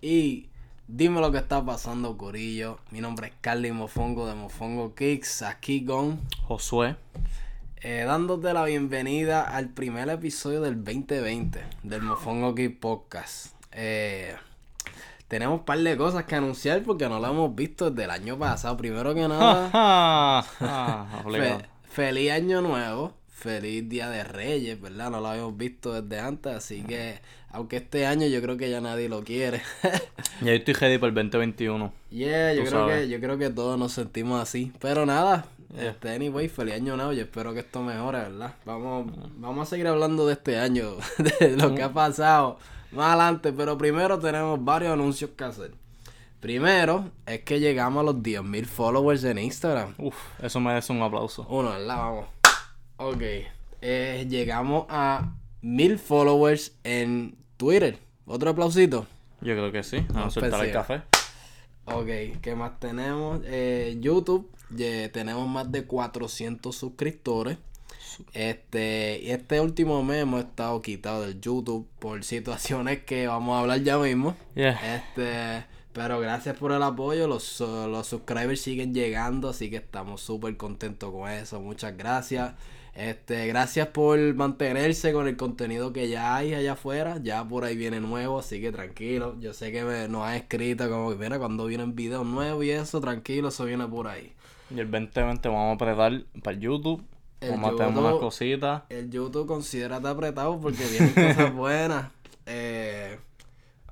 Y dime lo que está pasando, Corillo. Mi nombre es Carly Mofongo de Mofongo Kicks, aquí con Josué. eh, dándote la bienvenida al primer episodio del 2020 del Mofongo Kicks Podcast. Eh, tenemos un par de cosas que anunciar porque no lo hemos visto desde el año pasado. Primero que nada, Ah, ah, fe- feliz año nuevo. Feliz Día de Reyes, ¿verdad? No lo habíamos visto desde antes, así que, aunque este año yo creo que ya nadie lo quiere. Ya estoy ready para el 2021. Yeah, yo Tú creo sabes. que, yo creo que todos nos sentimos así. Pero nada, este anyway, feliz año nuevo. Yo espero que esto mejore, ¿verdad? Vamos, vamos a seguir hablando de este año, de lo que ha pasado más adelante. Pero primero tenemos varios anuncios que hacer. Primero es que llegamos a los 10.000 followers en Instagram. Uf, eso merece un aplauso. Uno, ¿verdad? Vamos. Ok. Eh, llegamos a 1000 followers en Twitter. Otro aplausito. Yo creo que sí. Vamos a soltar el café. Ok, ¿qué más tenemos? Eh, YouTube, tenemos más de 400 suscriptores. Este, este último mes hemos estado quitados del YouTube por situaciones que vamos a hablar ya mismo. Yeah. Este, pero gracias por el apoyo, los, los subscribers siguen llegando, así que estamos súper contentos con eso. Muchas gracias. Este, gracias por mantenerse con el contenido que ya hay allá afuera. Ya por ahí viene nuevo, así que tranquilo. Yo sé que me, nos han escrito como que mira cuando vienen videos nuevos y eso, tranquilo, eso viene por ahí. Y el 2020 vamos a apretar para el YouTube. El vamos a tener unas YouTube- cositas. El YouTube considérate apretado porque vienen cosas buenas. Eh,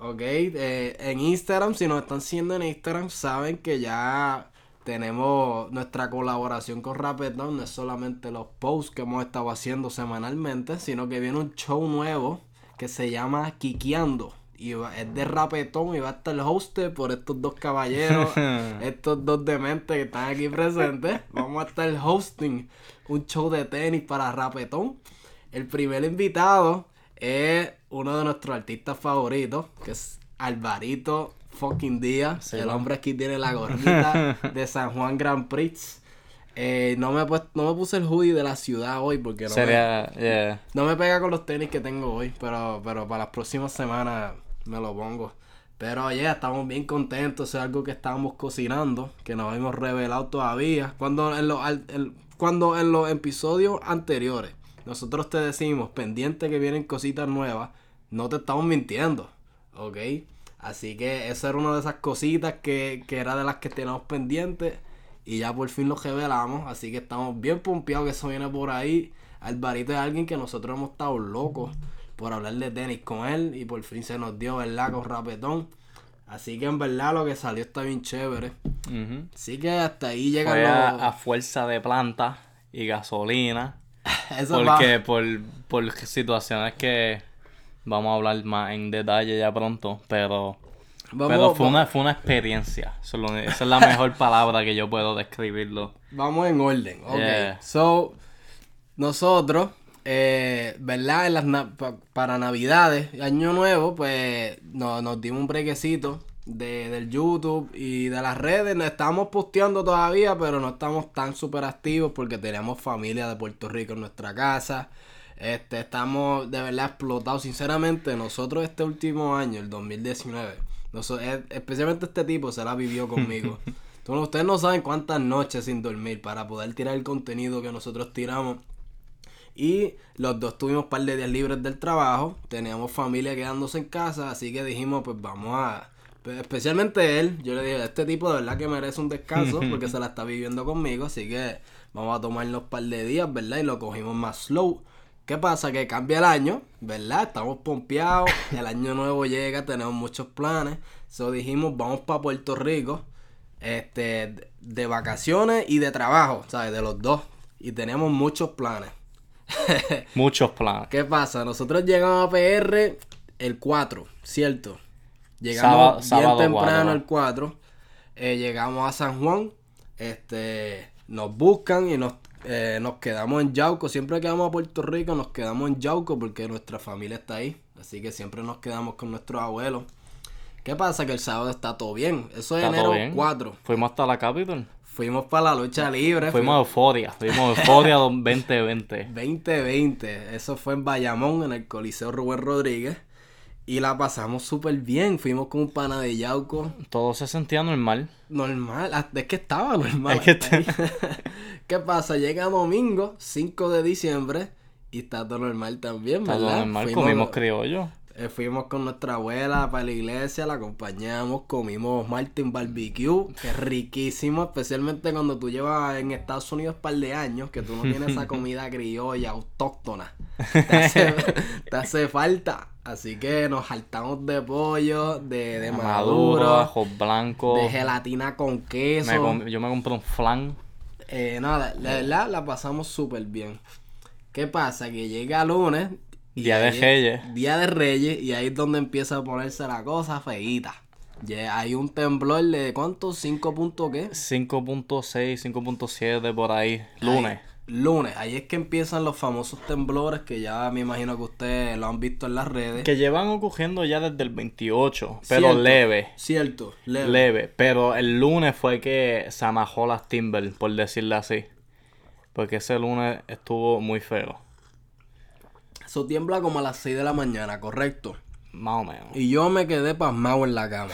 ok, eh, en Instagram, si nos están siguiendo en Instagram, saben que ya tenemos nuestra colaboración con Rapetón. No es solamente los posts que hemos estado haciendo semanalmente, sino que viene un show nuevo que se llama Kikiando. Y va- es de Rapetón y va a estar hosted por estos dos caballeros, estos dos dementes que están aquí presentes. Vamos a estar hosting un show de tenis para Rapetón. El primer invitado es uno de nuestros artistas favoritos, que es Alvarito fucking Díaz. Sí, el hombre aquí tiene la gorrita de San Juan Grand Prix. Eh, no, me no me puse el hoodie de la ciudad hoy porque no me, Sería, yeah. no me pega con los tenis que tengo hoy, pero, pero para las próximas semanas me lo pongo. Pero oye, estamos bien contentos, es algo que estábamos cocinando, que no hemos revelado todavía. Cuando en los, el- cuando en los episodios anteriores nosotros te decimos pendiente que vienen cositas nuevas, no te estamos mintiendo, ¿ok? Así que esa era una de esas cositas que, que era de las que teníamos pendientes y ya por fin lo revelamos, así que estamos bien pompeados que eso viene por ahí. Alvarito es alguien que nosotros hemos estado locos por hablar de tenis con él y por fin se nos dio, ¿verdad? Con rapetón. Así que en verdad lo que salió está bien chévere. Ujú. Así que hasta ahí llegan Fue a, los... a fuerza de planta y gasolina. Eso va- Porque por, por situaciones que vamos a hablar más en detalle ya pronto. Pero, Vamos, pero fue, una, fue una experiencia. Eso es lo- esa es la mejor palabra que yo puedo describirlo. Vamos en orden, ok. Yeah. So, nosotros, eh, ¿verdad? En las na- pa- para Navidades, Año Nuevo, pues no- nos dimos un brequecito de, del YouTube y de las redes. No estamos posteando todavía, pero no estamos tan súper activos porque tenemos familia de Puerto Rico en nuestra casa. Este, estamos de verdad explotados. Sinceramente, nosotros este último año, el 2019, noso- eh, especialmente este tipo se la vivió conmigo. No- ustedes no saben cuántas noches sin dormir para poder tirar el contenido que nosotros tiramos. Y los dos tuvimos un par de días libres del trabajo. Teníamos familia quedándose en casa. Así que dijimos, pues vamos a... pues, especialmente él. Yo le dije, este tipo de verdad que merece un descanso porque se la está viviendo conmigo. Así que vamos a tomarnos un par de días, ¿verdad? Y lo cogimos más slow. ¿Qué pasa? Que cambia el año, ¿verdad? Estamos pompeados. El año nuevo llega, tenemos muchos planes. So dijimos, vamos para Puerto Rico. Este, de- vacaciones y de trabajo, ¿sabes? De los dos. Y tenemos muchos planes. Muchos planes. ¿Qué pasa? Nosotros llegamos a PR el 4, ¿cierto? Sábado- Llegamos bien sábado temprano 4, el 4. Eh, llegamos a San Juan. Este, nos buscan y nos, eh, nos quedamos en Yauco. Siempre que vamos a Puerto Rico nos quedamos en Yauco porque nuestra familia está ahí. Así que siempre nos quedamos con nuestros abuelos. ¿Qué pasa? Que el sábado está todo bien. Eso es Está enero todo bien. 4. Fuimos hasta la Capitol. Fuimos para la lucha libre. Fuimos a Euforia. Fuimos a Euforia 2020. 2020. Eso fue en Bayamón, en el Coliseo Rubén Rodríguez. Y la pasamos súper bien. Fuimos con un pana de Yauco. Todo se sentía normal. Normal. hasta- Es que estaba normal. Es que ahí. ¿Qué pasa? Llega domingo, 5 de diciembre. Y está todo normal también, Todo ¿verdad? normal. Fuimos- Comimos criollo. Eh, fuimos con nuestra abuela para la iglesia, la acompañamos, comimos Martin Barbecue, que es riquísimo, especialmente cuando tú llevas en Estados Unidos un par de años, que tú no tienes esa comida criolla, autóctona. Te hace, te hace falta. Así que nos saltamos de pollo, de, de Maduro, maduro, ajos blancos. de gelatina con queso. Me com- yo me compré un flan. Eh, nada, la verdad la pasamos súper bien. ¿Qué pasa? Que llega lunes. Día de Reyes. Día de Reyes y ahí es donde empieza a ponerse la cosa feíta. Ya hay un temblor de ¿cuánto? ¿5 puntos qué? 5.6, 5.7 por ahí. Lunes. Ahí, lunes. Ahí es que empiezan los famosos temblores que ya me imagino que ustedes lo han visto en las redes. Que llevan ocurriendo ya desde el 28. Pero Cierto, leve. Cierto, leve. Leve. Pero el lunes fue que se amajó las Timber, por decirlo así. Porque ese lunes estuvo muy feo. Eso tiembla como a las 6 de la mañana, correcto. Más o menos. Y yo me quedé pasmado en la cama.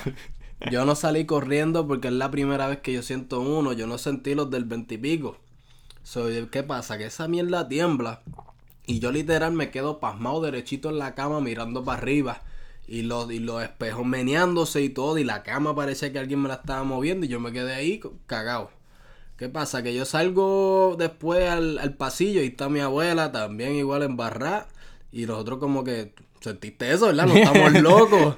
Yo no salí corriendo porque es la primera vez que yo siento uno. Yo no sentí los del veintipico. So, ¿Qué pasa? Que esa mierda tiembla. Y yo literal me quedo pasmado derechito en la cama mirando para arriba. Y los, y los espejos meneándose y todo. Y la cama parecía que alguien me la estaba moviendo. Y yo me quedé ahí cagado. ¿Qué pasa? Que yo salgo después al, al pasillo y está mi abuela también igual embarrada. Y nosotros como que, ¿sentiste eso, verdad? No estamos locos.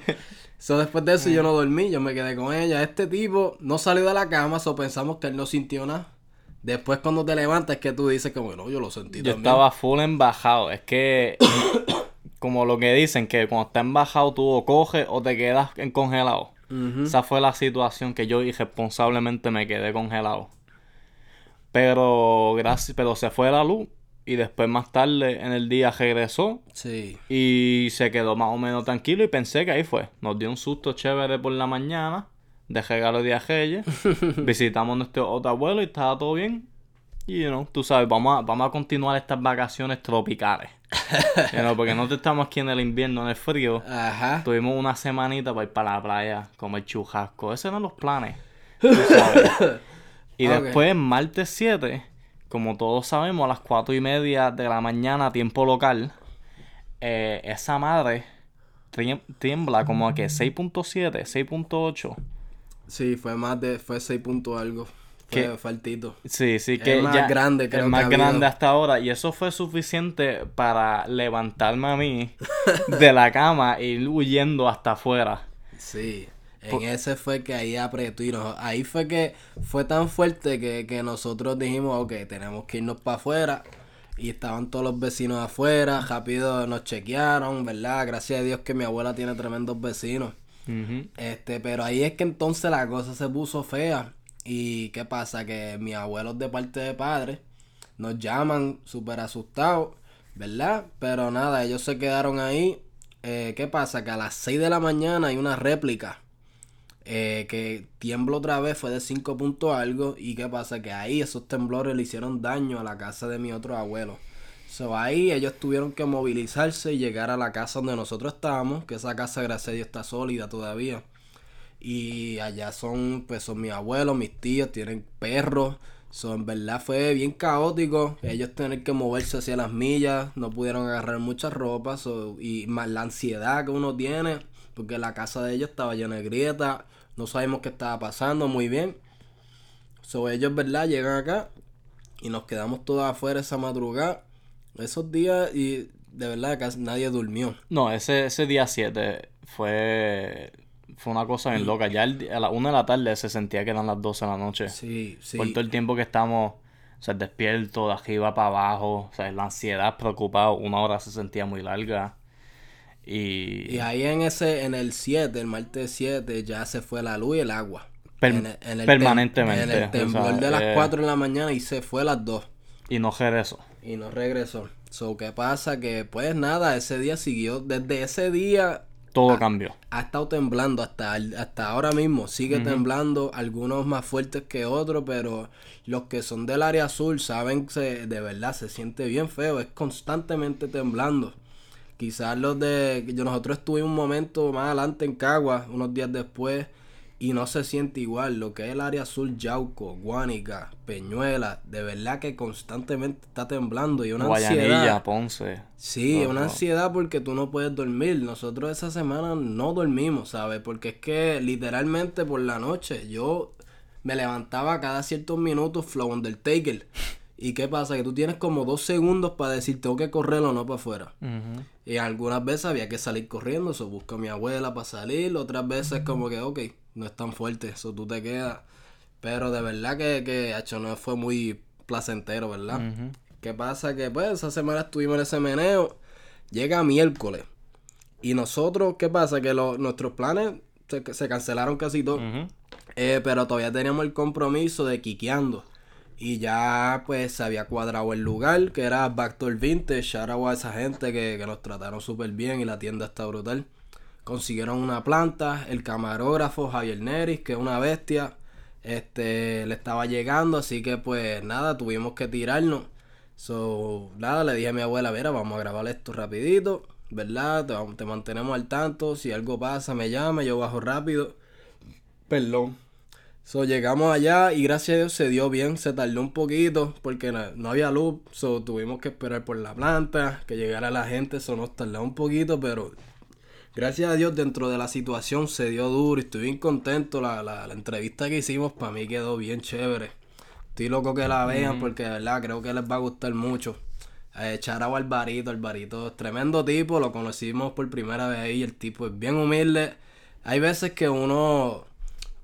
So, después de eso yo no dormí, yo me quedé con ella. Este tipo no salió de la cama, so pensamos que él no sintió nada. Después cuando te levantas es que tú dices que bueno, yo lo sentí Yo también. estaba full embajado. Es que, como lo que dicen, que cuando estás embajado tú o coges o te quedas en congelado. Esa fue la situación que yo irresponsablemente me quedé congelado. Pero, gracias, pero se fue la luz y después más tarde en el día regresó Sí. y se quedó más o menos tranquilo y pensé que ahí fue. Nos dio un susto chévere por la mañana de regalo de Reyes. Visitamos nuestro otro abuelo y estaba todo bien. Y, you know, tú sabes, vamos a, vamos a continuar estas vacaciones tropicales. You know, porque no estamos aquí en el invierno, en el frío. Ajá. Tuvimos una semanita para ir para la playa, comer churrasco. Esos eran los planes. y Ok. después, martes 7, como todos sabemos, a las 4 y media de la mañana, tiempo local, eh, esa madre tiem- tiembla como que 6.7, 6.8. Sí, fue más de, fue 6 puntos algo. ¿Qué? Fue faltito. Sí, sí, que más ya- grande, creo el que más habido. grande hasta ahora. Y eso fue suficiente para levantarme a mí de la cama e ir huyendo hasta afuera. Sí. En ese fue que ahí apretó y nos- ahí fue que fue tan fuerte que, que nosotros dijimos, ok, tenemos que irnos para afuera. Y estaban todos los vecinos afuera, rápido nos chequearon, ¿verdad? Gracias a Dios que mi abuela tiene tremendos vecinos. Este, pero ahí es que entonces la cosa se puso fea. ¿Y qué pasa? Que mis abuelos de parte de padre nos llaman súper asustados, ¿verdad? Pero nada, ellos se quedaron ahí. Eh, ¿Qué pasa? Que a las 6 de la mañana hay una réplica. Eh, que tiembla otra vez, fue de 5 puntos algo. Y qué pasa? Que ahí esos temblores le hicieron daño a la casa de mi otro abuelo. So, ahí ellos tuvieron que movilizarse y llegar a la casa donde nosotros estábamos, que esa casa, gracias a Dios, está sólida todavía. Y allá son, pues son mis abuelos, mis tíos, tienen perros. So, en verdad fue bien caótico. Ellos tener que moverse hacia las millas, no pudieron agarrar mucha ropa. so, y más la ansiedad que uno tiene, porque la casa de ellos estaba llena de grietas. No sabemos qué estaba pasando muy bien. So, ellos, ¿verdad? Llegan acá y nos quedamos todos afuera esa madrugada. Esos días y de verdad casi nadie durmió. No, ese, ese día 7 fue, fue una cosa bien loca. Ya el a las 1 de la tarde se sentía que eran las 12 de la noche. Sí, sí. Por todo el tiempo que estamos o sea, despiertos, de arriba para abajo. O sea, la ansiedad, preocupado. Una hora se sentía muy larga. Y, Y ahí en ese, en el 7, el martes 7, ya se fue la luz y el agua. Per- En el- en el tem- permanentemente, En el o temblor sea, de las eh, 4 de la mañana y se fue a las 2. y no regresó. Y no regresó. So, ¿qué pasa? Que pues nada, ese día siguió. Desde ese día Todo cambió. ha estado temblando hasta, hasta ahora mismo. Sigue temblando, algunos más fuertes que otros, pero los que son del área azul saben que se- de verdad se siente bien feo. Es constantemente temblando. Quizás los de... Yo, nosotros estuvimos un momento más adelante en Cagua, unos días después, y no se siente igual. Lo que es el área azul, Yauco, Guánica, Peñuela, de verdad que constantemente está temblando y una Guayanilla, ansiedad. Ponce. Sí, una ansiedad porque tú no puedes dormir. Nosotros esa semana no dormimos, ¿sabes? Porque es que literalmente por la noche yo me levantaba cada ciertos minutos Flow Undertaker. ¿Y qué pasa? Que tú tienes como dos segundos para decir tengo que correr o no para afuera. Y algunas veces había que salir corriendo, eso busco a mi abuela para salir, otras veces como que, ok, no es tan fuerte, eso tú te quedas. Pero de verdad que, que hecho, no fue muy placentero, ¿verdad? ¿Qué pasa? Que pues esa semana estuvimos en ese meneo, llega miércoles. Y nosotros, ¿qué pasa? Que lo- nuestros planes se, se cancelaron casi todos. Eh, pero todavía teníamos el compromiso de quiqueando. Y ya pues se había cuadrado el lugar, que era Backdoor Vintage. Shout out a esa gente que, que nos trataron súper bien y la tienda está brutal. Consiguieron una planta, el camarógrafo Javier Neris, que es una bestia, este le estaba llegando, así que pues nada, tuvimos que tirarnos. So, nada, le dije a mi abuela, mira, vamos a grabar esto rapidito, ¿verdad? Te, te mantenemos al tanto, si algo pasa me llama, yo bajo rápido. Perdón. So, llegamos allá y gracias a Dios se dio bien, se tardó un poquito porque no, había luz, so tuvimos que esperar por la planta, que llegara la gente, eso nos tardó un poquito, pero gracias a Dios dentro de la situación se dio duro y estoy bien contento, la, la, la entrevista que hicimos para mí quedó bien chévere. Estoy loco que la vean porque de verdad creo que les va a gustar mucho. Echar agua Alvarito, Alvarito es tremendo tipo, lo conocimos por primera vez ahí, el tipo es bien humilde. Hay veces que uno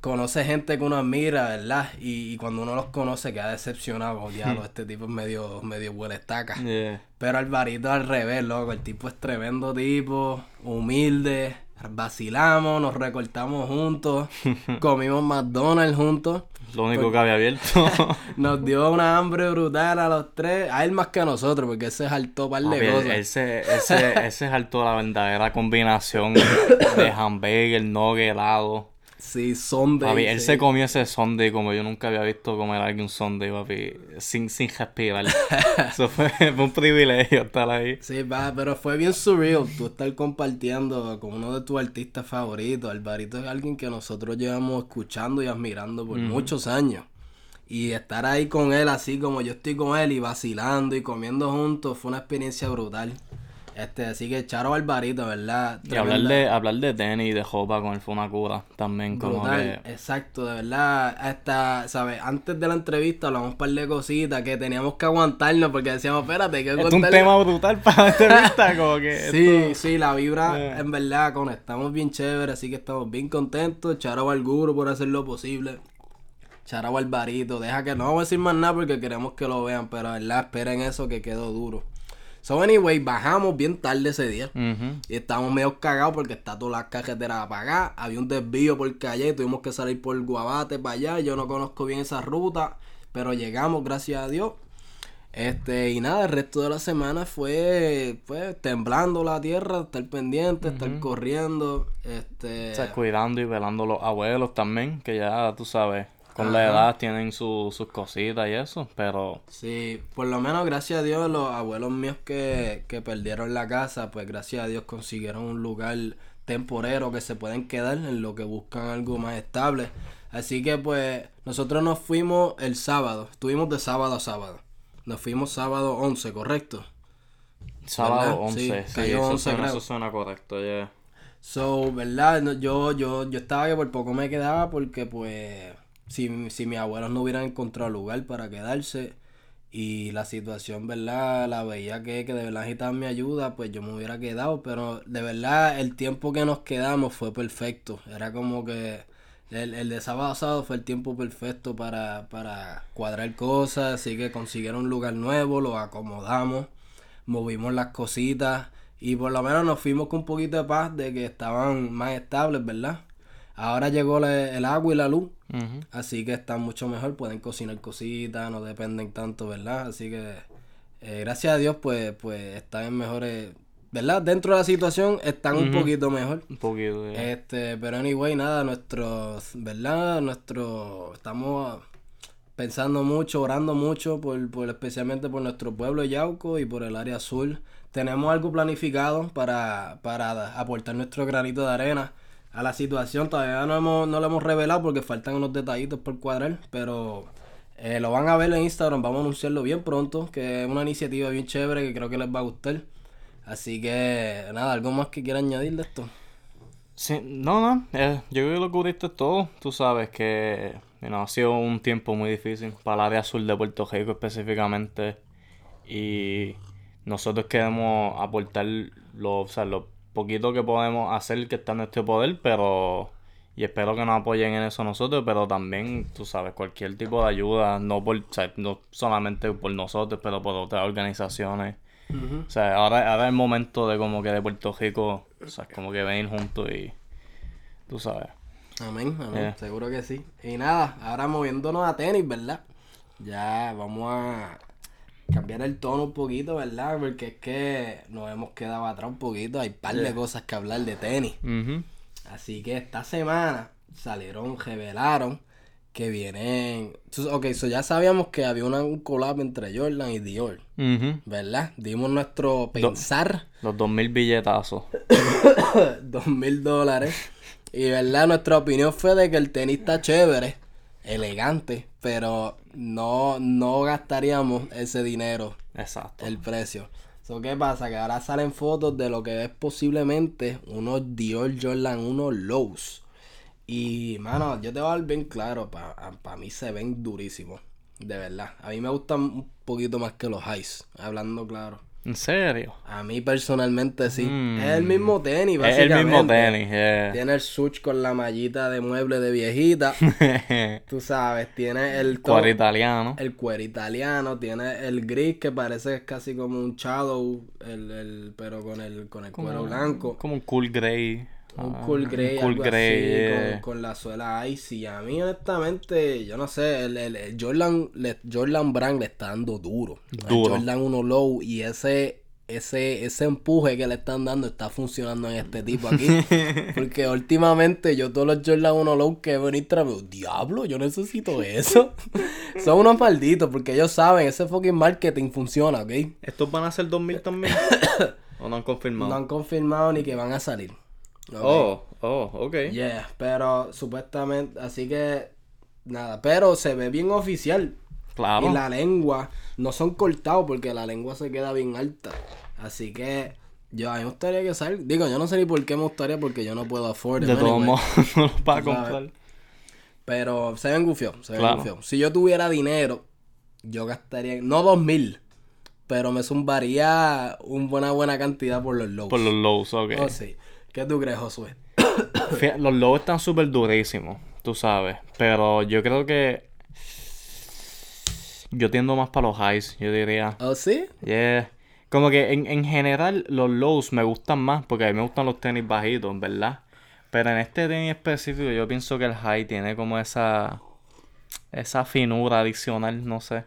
conoce gente que uno admira, ¿verdad? Y, y cuando uno los conoce queda decepcionado, diablo, este tipo es medio, medio huele estaca. Yeah. Pero Alvarito al revés, loco, el tipo es tremendo tipo, humilde, vacilamos, nos recortamos juntos, comimos McDonald's juntos. Lo único que había abierto. Nos dio una hambre brutal a los tres, a él más que a nosotros, porque él se saltó par de cosas. ese, ese, ese es alto la verdadera combinación de hamburger, nugget, helado. Sí, Sunday. Papi, él sí. se comió ese sundae como yo nunca había visto comer a alguien un sundae, papi, sin, sin respirar. Eso fue, fue un privilegio estar ahí. Sí, va, pero fue bien surreal tú estar compartiendo con uno de tus artistas favoritos. Alvarito es alguien que nosotros llevamos escuchando y admirando por muchos años. Y estar ahí con él así como yo estoy con él y vacilando y comiendo juntos fue una experiencia brutal. Este, así que Charo Alvarito, ¿verdad? Y hablar de, hablar de tenis y de jopa con él fue una cura también, como que... exacto, de verdad, hasta, ¿sabes? Antes de la entrevista hablamos un par de cositas que teníamos que aguantarnos porque decíamos, espérate, que Es un tema brutal para la entrevista, como que... Sí, esto- sí, la vibra, Eh. en verdad, conectamos bien chévere, así que estamos bien contentos. Charao al Guru por hacer lo posible. Charao al Barito, deja que no vamos a decir más nada porque queremos que lo vean, pero verdad esperen eso que quedó duro. So, anyway, bajamos bien tarde ese día. Y estábamos medio cagados porque está todas las carreteras apagadas. Había un desvío por calle, tuvimos que salir por Guabate para allá. Yo no conozco bien esa ruta, pero llegamos, gracias a Dios. Este, y nada, el resto de la semana fue pues temblando la tierra, estar pendiente, estar corriendo. Este, O sea, cuidando y velando los abuelos también, que ya, tú sabes, con la edad tienen su- sus cositas y eso, pero... Sí, por lo menos gracias a Dios los abuelos míos que, que perdieron la casa, pues gracias a Dios consiguieron un lugar temporero que se pueden quedar en lo que buscan algo más estable. Así que pues nosotros nos fuimos el sábado, estuvimos de sábado a sábado. Nos fuimos sábado 11, ¿correcto? Sábado ¿Verdad? Sí, 11, sí, cayó eso, 11 suena, eso suena correcto, ya. So, ¿verdad? No, Yo, yo, yo estaba que por poco me quedaba porque pues si, si mis abuelos no hubieran encontrado lugar para quedarse y la situación, ¿verdad? La veía que, que de verdad necesitaban mi ayuda, pues yo me hubiera quedado, pero de verdad el tiempo que nos quedamos fue perfecto. Era como que el, el de sábado fue el tiempo perfecto para, para cuadrar cosas, así que consiguieron un lugar nuevo, lo acomodamos movimos las cositas y por lo menos nos fuimos con un poquito de paz de que estaban más estables, ¿verdad? Ahora llegó la- el agua y la luz, así que están mucho mejor, pueden cocinar cositas, no dependen tanto, ¿verdad? Así que eh, gracias a Dios pues pues están en mejores, ¿verdad? Dentro de la situación están un poquito mejor. Un poquito, ya. Este, pero anyway, nada, nuestros, ¿verdad? Nuestro, estamos pensando mucho, orando mucho, por, por especialmente por nuestro pueblo Yauco y por el área azul. tenemos algo planificado para, para aportar nuestro granito de arena a la situación. Todavía no, hemos, no lo hemos revelado porque faltan unos detallitos por cuadrar, pero eh, lo van a ver en Instagram. Vamos a anunciarlo bien pronto, que es una iniciativa bien chévere que creo que les va a gustar. Así que, nada, ¿algo más que quiera añadir de esto? Sí, no, no, eh, yo creo que lo cubriste todo. Tú sabes que you ha sido un tiempo muy difícil para el área sur de Puerto Rico específicamente. Y nosotros queremos aportar lo, o sea, poquito que podemos hacer que está en nuestro poder, pero... Y espero que nos apoyen en eso nosotros, pero también, tú sabes, cualquier tipo de ayuda, no, por, o sea, no solamente por nosotros, pero por otras organizaciones. O sea, ahora, ahora es el momento de como que de Puerto Rico, o sea, como que venir juntos y tú sabes. Amén, amén, seguro que sí. Y nada, ahora moviéndonos a tenis, ¿verdad? Ya vamos a cambiar el tono un poquito, ¿verdad? Porque es que nos hemos quedado atrás un poquito, hay un par de cosas que hablar de tenis. Así que esta semana salieron, revelaron que vienen. Ok, so ya sabíamos que había una, un collab entre Jordan y Dior. ¿Verdad? Dimos nuestro pensar. los dos mil billetazos. dos mil dólares. Y verdad, nuestra opinión fue de que el tenis está chévere, elegante, pero no, no gastaríamos ese dinero. Exacto. El precio. So, ¿Qué pasa? Que ahora salen fotos de lo que es posiblemente unos Dior Jordan 1 Lows. Y, mano, yo te voy a dar bien claro, para mí se ven durísimos. De verdad. A mí me gustan un poquito más que los highs, hablando claro. ¿En serio? A mí personalmente sí. Mm. Es el mismo tenis, básicamente. Es el mismo tenis, yeah. Tiene el switch con la mallita de mueble de viejita. Tú sabes, tiene el... Cuero italiano. El cuero italiano. Tiene el gris que parece casi como un shadow, el, el, pero con el, con el cuero blanco. Como un cool gray. Un ah, cool grey, cool grey con, la suela icy. A mí, honestamente, yo no sé, el, el, Jordan, Jordan Brand le está dando duro. duro. Jordan 1 Low y ese, ese, ese empuje que le están dando está funcionando en este tipo aquí. Porque últimamente yo todos los Jordan 1 Low que venir traigo, diablo, yo necesito eso. Son unos malditos porque ellos saben, ese fucking marketing funciona, ¿ok? ¿Estos van a ser 2000 también? ¿O no han confirmado? No han confirmado ni que van a salir. Oh, oh, ok. Yeah, pero supuestamente, así que nada, pero se ve bien oficial. Claro. Y la lengua no son cortados porque la lengua se queda bien alta. Así que yo a mí me gustaría que salga. Digo, yo no sé ni por qué me gustaría porque yo no puedo afford. De todos modos, no lo a comprar. Pero se ven gufios, se ven gufios. Si yo tuviera dinero, yo gastaría, no dos mil, pero me zumbaría una buena, buena cantidad por los lows. Por los lows, ok. Oh, sí. ¿Qué tú crees, Josué? los lobos están súper durísimos, tú sabes. Pero yo creo que. Yo tiendo más para los highs, yo diría. ¿Oh, sí? Yeah. Como que en, en general los lows me gustan más porque a mí me gustan los tenis bajitos, ¿verdad? Pero en este tenis específico yo pienso que el high tiene como esa. Esa finura adicional, no sé.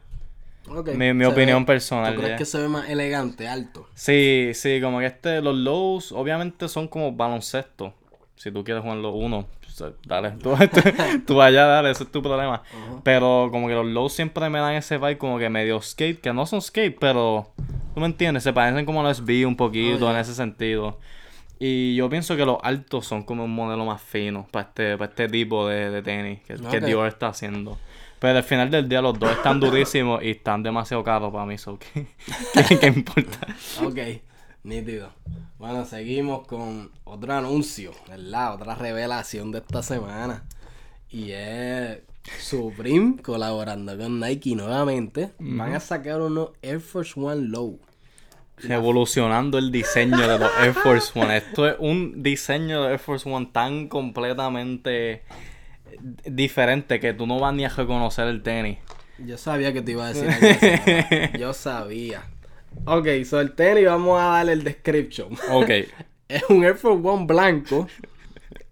Mi, opinión personal. ¿Tú crees que se ve más elegante, alto? Sí, sí, como que este, los lows obviamente son como baloncesto. Si tú quieres jugar los uno, pues, dale, tú, tú allá, dale, ese es tu problema. Pero como que los lows siempre me dan ese vibe como que medio skate, que no son skate, pero tú me entiendes, se parecen como los SB un poquito en ese sentido. Y yo pienso que los altos son como un modelo más fino para este, para este tipo de, tenis que, que Dior está haciendo. Pero al final del día los dos están durísimos y están demasiado caros para mí, so ¿qué, qué, importa? ok, nítido. Bueno, seguimos con otro anuncio, ¿verdad? Otra revelación de esta semana. Y es Supreme colaborando con Nike nuevamente. Van a sacar unos Air Force One Low. Revolucionando el diseño de los Air Force One. Esto es un diseño de Air Force One tan completamente diferente que tú no vas ni a reconocer el tenis. Yo sabía que te iba a decir algo Yo sabía. Ok, so el tenis vamos a darle el description. Ok. es un Air Force One blanco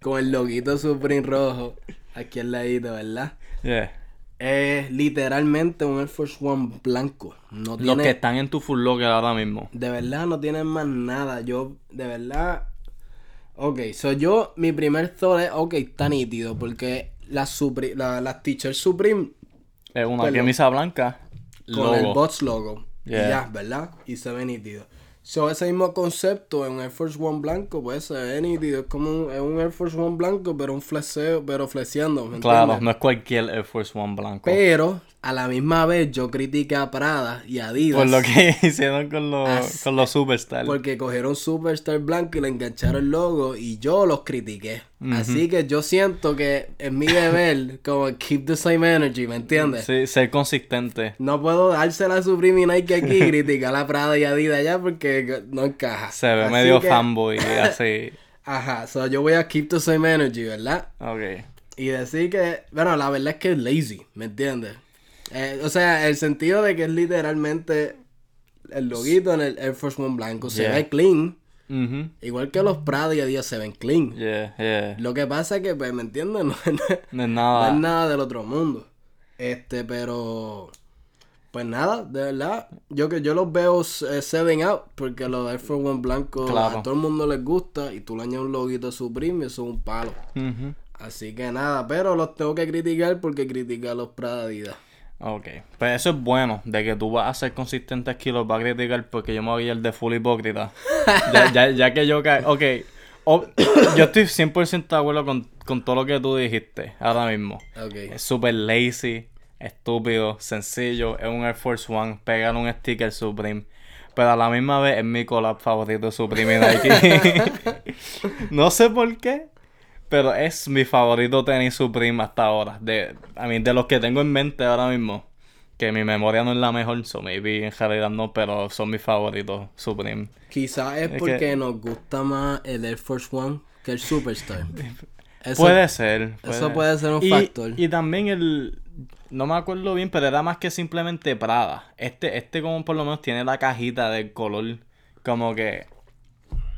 con el loguito Supreme rojo aquí al ladito, ¿verdad? Yeah. Es literalmente un Air Force One blanco. No Los que están en tu full locker ahora mismo. De verdad no tienen más nada. Yo, de verdad. Ok, so yo, mi primer thought es, ok, está nítido, porque la, la, la Teacher Supreme. Es una camisa blanca. Con el Bots logo. Y ya, ¿verdad? Y se ve nítido. So, ese mismo concepto en un Air Force One blanco, pues se ve nítido. Es como un, es un Air Force One blanco, pero un flexeo, pero flexeando, ¿me Claro, no es cualquier Air Force One blanco. Pero, a la misma vez, yo critiqué a Prada y a Adidas. Por lo que hicieron con los, con los Superstars. Porque cogieron Superstar blanco y le engancharon el logo y yo los critiqué. Así que yo siento que es mi deber como keep the same energy, ¿me entiendes? Sí, ser consistente. No puedo dársela a Supreme Nike aquí y criticar a Prada y Adidas allá porque no encaja. Se ve Así medio que- fanboy así. Ajá, so yo voy a keep the same energy, ¿verdad? Ok. Y decir que, bueno, la verdad es que es lazy, ¿me entiendes? Eh, o sea, el sentido de que es literalmente el loguito en el Air Force One blanco se Yeah. ve clean, Mhm. igual que los Prada y Adidas se ven clean. Yeah, yeah. Lo que pasa es que, pues, ¿me entiendes? No, es- No es no nada. es nada del otro mundo. Este, pero... Pues nada, de verdad, yo que yo los veo eh, selling out porque los Air Force One blancos Claro. a todo el mundo les gusta y tú le añades un loguito de Supreme y eso es un palo. Ujú. Así que nada, pero los tengo que criticar porque criticar a los Prada Adidas. Ok. Pues eso es bueno, de que tú vas a ser consistente aquí, los vas a criticar porque yo me voy a ir de full hipócrita. ya, ya, ya que yo ca... Ok. Yo estoy 100% de acuerdo con, con todo lo que tú dijiste ahora mismo. Ok. Es súper lazy, estúpido, sencillo. Es un Air Force One, pegar un sticker Supreme. Pero a la misma vez es mi collab favorito Supreme y Nike. no sé por qué, pero es mi favorito tenis Supreme hasta ahora. De, a mí, de los que tengo en mente ahora mismo. Que mi memoria no es la mejor, so maybe en realidad no, pero son mis favoritos Supreme. Quizás es Es porque que- nos gusta más el Air Force One que el Superstar. Eso, puede ser. eso puede ser un y, factor. Y también el... No me acuerdo bien, pero era más que simplemente Prada. Este, este como por lo menos tiene la cajita del color como que...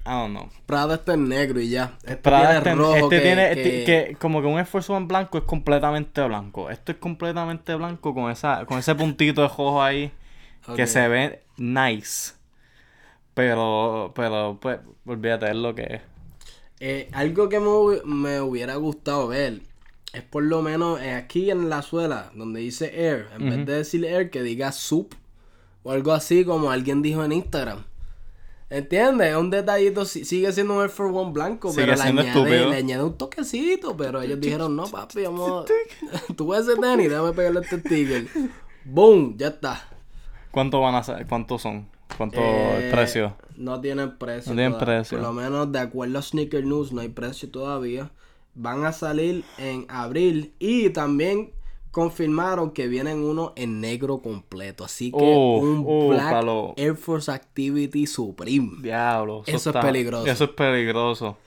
I don't know. Prada está en negro y ya. Este Prada tiene rojo este que, tiene... que- este- que como que un Force One blanco es completamente blanco. Esto es completamente blanco con esa con ese puntito de rojo ahí. Que se ve nice. Pero, pero, pues, olvídate, es lo que es. Eh, algo que me, me hubiera gustado ver es por lo menos eh, aquí en la suela, donde dice Air, en vez de decir Air, que diga Sup o algo así como alguien dijo en Instagram. ¿Entiendes? Es un detallito, si- sigue siendo un Air Force One blanco, Sigue pero le añade, le añade un toquecito, pero ellos dijeron, no papi, vamos, tú ves ese tenis, déjame pegarle este sticker. Boom, ya está. ¿Cuánto van a ser? ¿Cuántos son? ¿Cuánto Eh, precio? No tienen precio. No tienen todavía. precio. Por lo menos de acuerdo a Sneaker News no hay precio todavía. Van a salir en abril y también confirmaron que vienen uno en negro completo. Así que Oh, un oh, Black palo. Air Force Activity Supreme. Diablo. Eso es peligroso. Eso es peligroso.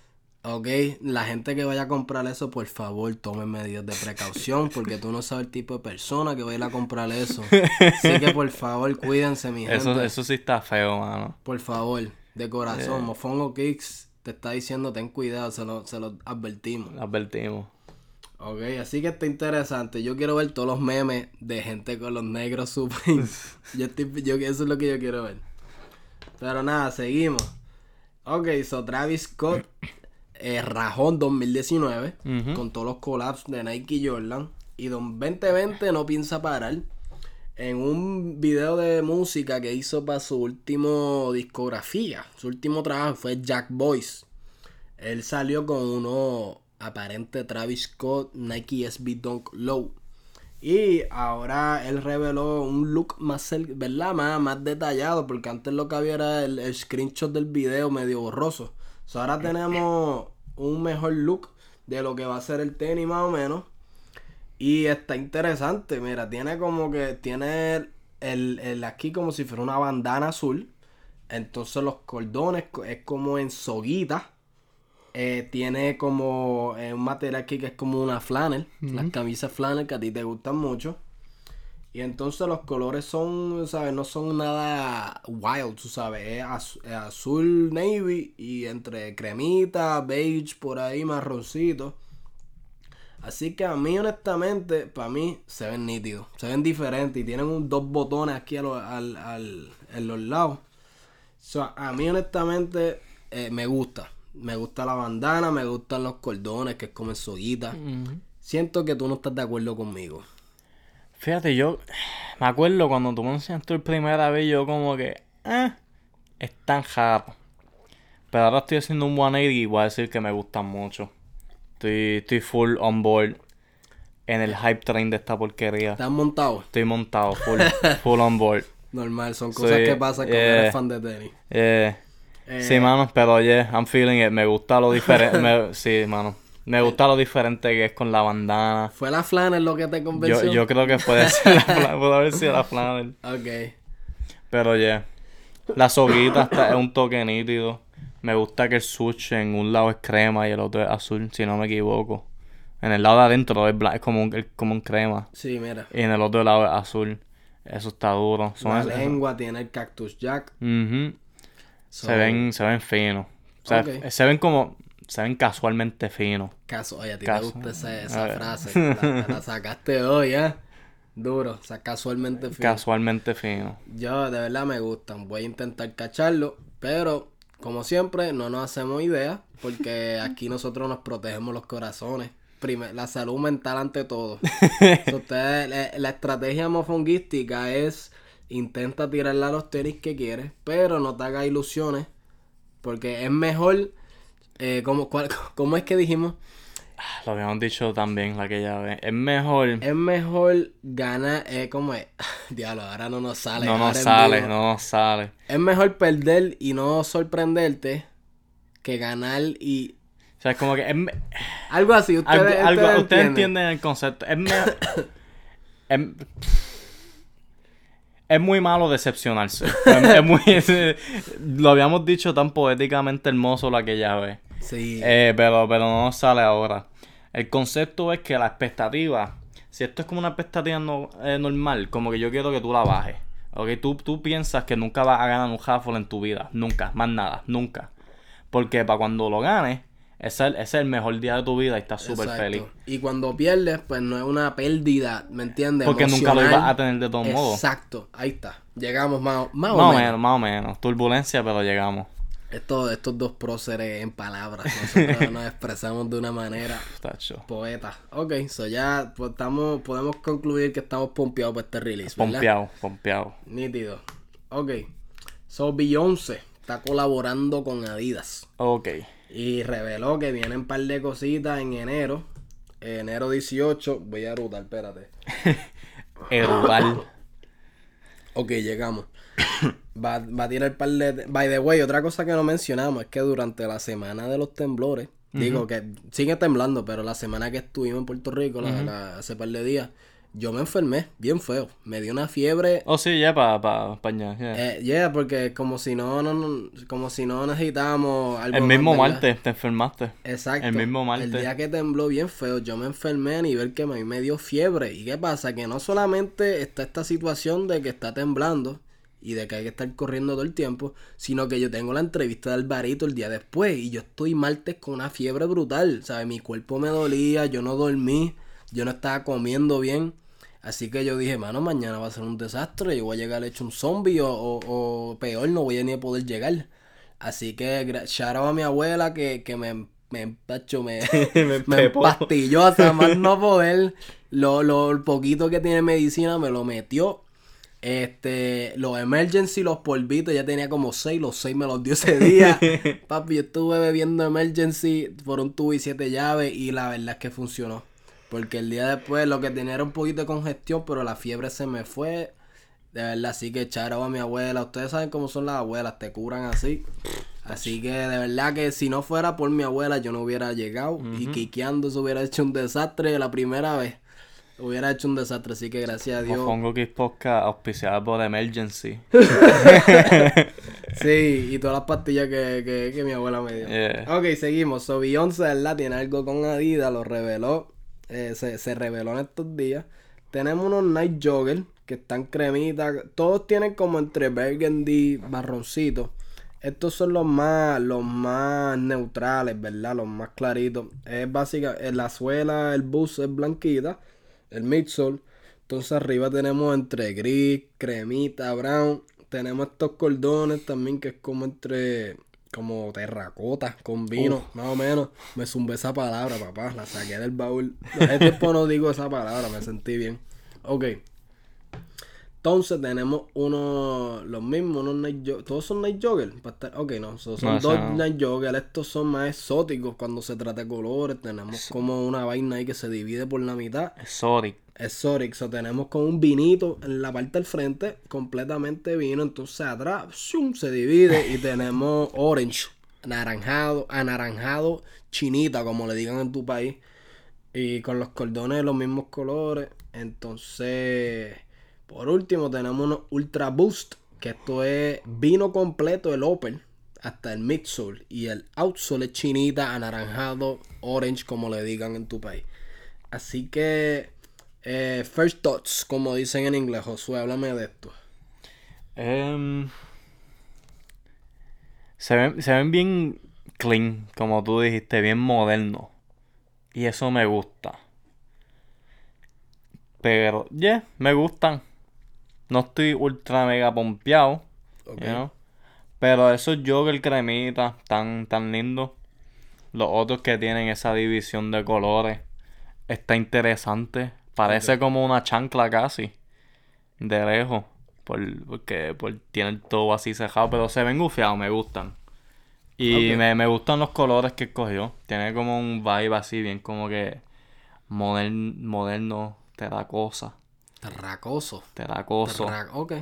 Ok, la gente que vaya a comprar eso, por favor, tomen medidas de precaución porque tú no sabes el tipo de persona que va a ir a comprar eso. Así que por favor, cuídense, mi gente. Eso, eso sí está feo, mano. Por favor, de corazón, Mofongo Kicks te está diciendo ten cuidado, se lo, se lo advertimos. Advertimos. Ok, así que está interesante. Yo quiero ver todos los memes de gente con los negros Supreme. yo estoy, yo, eso es lo que yo quiero ver. Pero nada, seguimos. Ok, so Travis Scott, eh, Rajón 2019, Ujú. con todos los collabs de Nike y Jordan. Y Don 2020 no piensa parar. En un video de música que hizo para su último discografía, su último trabajo fue Jack Boys. Él salió con uno aparente Travis Scott Nike SB Dunk Low. Y ahora él reveló un look más, ¿verdad? Más, más detallado, porque antes lo que había era el, el screenshot del video medio borroso. So, ahora tenemos un mejor look de lo que va a ser el tenis más o menos. Y está interesante, mira, tiene como que, tiene el, el aquí como si fuera una bandana azul. Entonces los cordones co- es como en soguita. Eh, tiene como eh, un material aquí que es como una flannel. Las camisas flannel que a ti te gustan mucho. Y entonces los colores son, ¿sabes? No son nada wild, tú sabes. Es, az- es azul navy y entre cremita, beige, por ahí, marroncito. Así que a mí, honestamente, para mí se ven nítidos. Se ven diferentes y tienen un, dos botones aquí a lo- al, al- en los lados. So, a mí, honestamente, eh, me gusta. Me gusta la bandana, me gustan los cordones, que es como en soguita. Siento que tú no estás de acuerdo conmigo. Fíjate, yo me acuerdo cuando tú me enseñaste por primera vez, yo como que, eh, es tan raro. Pero ahora estoy haciendo un 180 y voy a decir que me gustan mucho. Estoy, estoy full on board en el hype train de esta porquería. ¿Estás montado? Estoy montado, full, full on board. Normal, son cosas que pasan cuando eh, eres fan de tenis. Eh, Eh, Sí, mano, pero yeah, I'm feeling it. Me gusta lo diferente. sí, mano. Me gusta lo diferente que es con la bandana. ¿Fue la flannel lo que te convenció? yo creo que puede ser la fla- puede haber sido la flannel. Ok. Pero yeah. La soguita está, es un toque nítido. Me gusta que el switch en un lado es crema y el otro es azul, si no me equivoco. En el lado de adentro es, como, un, es como un crema. Sí, mira. Y en el otro lado es azul. Eso está duro. Son La lengua tiene el cactus jack. Ujú. So, Se ven, se ven finos. O sea, Ok. se ven como, se ven casualmente finos. Caso, oye, a ti Caso. te gusta esa, esa ver. frase. La, te la sacaste hoy, ¿eh? Duro, o sea, casualmente fino. Casualmente finos. Yo de verdad me gustan. Voy a intentar cacharlo, pero como siempre, no nos hacemos ideas, porque aquí nosotros nos protegemos los corazones. Prime- la salud mental ante todo. Ustedes, la, la estrategia mofonguística es intenta tirarle a los tenis que quieres, pero no te hagas ilusiones, porque es mejor. Eh, ¿cómo, cuál- ¿Cómo es que dijimos? Ah, Lo habíamos dicho también aquella vez. Es mejor. Es mejor ganar. Eh, ¿Cómo es? Diablo, ahora no nos sale. no nos sale, no nos sale. Es mejor perder y no sorprenderte que ganar y. O sea, es como que es me- Algo así, ustedes, algo, algo- ustedes ustedes entienden. entienden el concepto. Es, me- es, es muy malo decepcionarse. Es, es muy, lo habíamos dicho tan poéticamente hermoso la aquella vez. Sí. Eh, pero, pero no sale ahora. El concepto es que la expectativa, si esto es como una expectativa no- eh, normal, como que yo quiero que tú la bajes. Ok, tú, tú piensas que nunca vas a ganar un raffle en tu vida. Nunca, más nada, nunca. Porque para cuando lo ganes, es, el- es el mejor día de tu vida y estás súper feliz. Y cuando pierdes, pues no es una pérdida, ¿me entiendes? Porque nunca lo ibas a tener de todos modos. Exacto, ahí está. Llegamos más, más, Más o menos. menos, más o menos. Turbulencia, pero llegamos. Estos, estos dos próceres en palabras. Nosotros nos expresamos de una manera poeta. Ok, so ya pues, estamos, podemos concluir que estamos pompeados por este release, ¿verdad? Pompeado, pompeado. Nítido. Ok. So Beyoncé está colaborando con Adidas. Ok. Y reveló que vienen un par de cositas en enero. Enero 18. Voy a rutar, espérate. Erudal. Ok, llegamos. Va, va a tirar par de... By the way, otra cosa que no mencionamos es que durante la semana de los temblores, digo que sigue temblando, pero la semana que estuvimos en Puerto Rico, la- la- hace par de días, yo me enfermé bien feo. Me dio una fiebre Oh, sí, ya para pa, pa allá, ya. Eh, yeah, porque como si no, no, no- como si no necesitábamos algo El mismo martes te enfermaste. Exacto. el mismo martes. El día que tembló bien feo, yo me enfermé a nivel que me, me dio fiebre. ¿Y qué pasa? Que no solamente está esta situación de que está temblando y de que hay que estar corriendo todo el tiempo, sino que yo tengo la entrevista de Alvarito el día después y yo estoy martes con una fiebre brutal, ¿sabes? Mi cuerpo me dolía, yo no dormí, yo no estaba comiendo bien. Así que yo dije, mano, mañana va a ser un desastre, yo voy a llegar hecho un zombie o, o- o peor, no voy a ni a poder llegar. Así que shout out a mi abuela que, que me, me empacho, me, Me me empastilló hasta más no poder. Lo, lo poquito que tiene medicina me lo metió. Este, los emergency, los polvitos, ya tenía como seis, los seis me los dio ese día. Papi, yo estuve bebiendo emergency por un tubo y siete llaves y la verdad es que funcionó. Porque el día después lo que tenía era un poquito de congestión, pero la fiebre se me fue. De verdad, así que charo a mi abuela. Ustedes saben cómo son las abuelas, te curan así. Así que de verdad que si no fuera por mi abuela, yo no hubiera llegado. Y quiqueando se hubiera hecho un desastre la primera vez. Hubiera hecho un desastre, así que gracias a Dios. Mofongo Kids Podcast auspiciada por Emergency. Sí, y todas las pastillas que, que, que mi abuela me dio. Yeah. Ok, seguimos. So, Beyoncé, ¿verdad? Tiene algo con Adidas, lo reveló. Eh, se, se reveló en estos días. Tenemos unos Night Jogger que están cremitas. Todos tienen como entre burgundy, marroncito. Estos son los más, los más neutrales, ¿verdad? Los más claritos. Es básica, en la suela, el bus es blanquita. El midsole. Entonces arriba tenemos entre gris, cremita, brown. Tenemos estos cordones también que es como entre como terracota con vino, más o menos. Me zumbé esa palabra, papá. La saqué del baúl. Hace tiempo no digo esa palabra, me sentí bien. Ok. Entonces tenemos uno, los mismos, unos Night Jogger. Todos son Night Jogger. para estar- Ok, no, so- son No, dos no. Night Jogger. Estos son más exóticos cuando se trata de colores. Tenemos como una vaina ahí que se divide por la mitad. Sorry. Exotic, so tenemos con un vinito en la parte del frente, completamente vino, entonces atrás ¡shum! se divide y tenemos orange, anaranjado, anaranjado, chinita, como le digan en tu país, y con los cordones de los mismos colores. Entonces, por último, tenemos unos Ultra Boost, que esto es vino completo, el Open, hasta el midsole, y el outsole es chinita, anaranjado, orange, como le digan en tu país. Así que, eh, first thoughts, como dicen en inglés, Josué, háblame de esto. Em, se, ven, se ven bien clean, como tú dijiste, bien moderno. Y eso me gusta. Pero, yeah, me gustan. No estoy ultra mega pompeado, Ok. you know. Pero esos jogger cremitas tan, tan lindos. Los otros que tienen esa división de colores. Está interesante. Parece como una chancla casi. De lejos. Por, porque por, tienen todo así cerrado. Pero se ven gufiados, me gustan. Y me, me gustan los colores que escogió. Tiene como un vibe así, bien como que modern- moderno, terracosa. Terracoso. Terracoso. Terra- ok,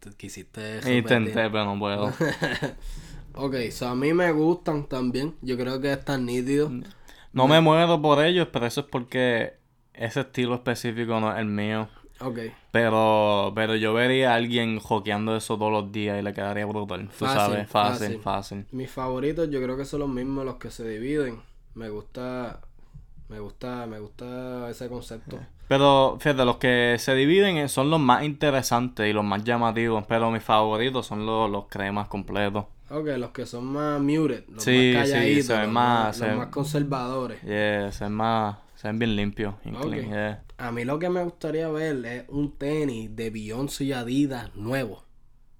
te quisiste Intenté, pero no puedo. Ok, so a mí me gustan también. Yo creo que están nítidos. No me muero por ellos, pero eso es porque ese estilo específico no es el mío. Ok, Pero, pero yo vería a alguien joqueando eso todos los días y le quedaría brutal. Tú sabes, fácil, fácil. fácil. mis favoritos yo creo que son los mismos los que se dividen. Me gusta, me gusta, me gusta ese concepto. Pero fíjate, los que se dividen eh, son los más interesantes y los más llamativos. Pero mis favoritos son los, los cremas completos. Ok, los que son más muted, los Sí, más sí, calladitos, se ven los, más- más, se los ven- más conservadores. Yeah, se ven más, se ven bien limpios. y Ok. clean, yeah. A mí lo que me gustaría ver es un tenis de Beyoncé y Adidas nuevo.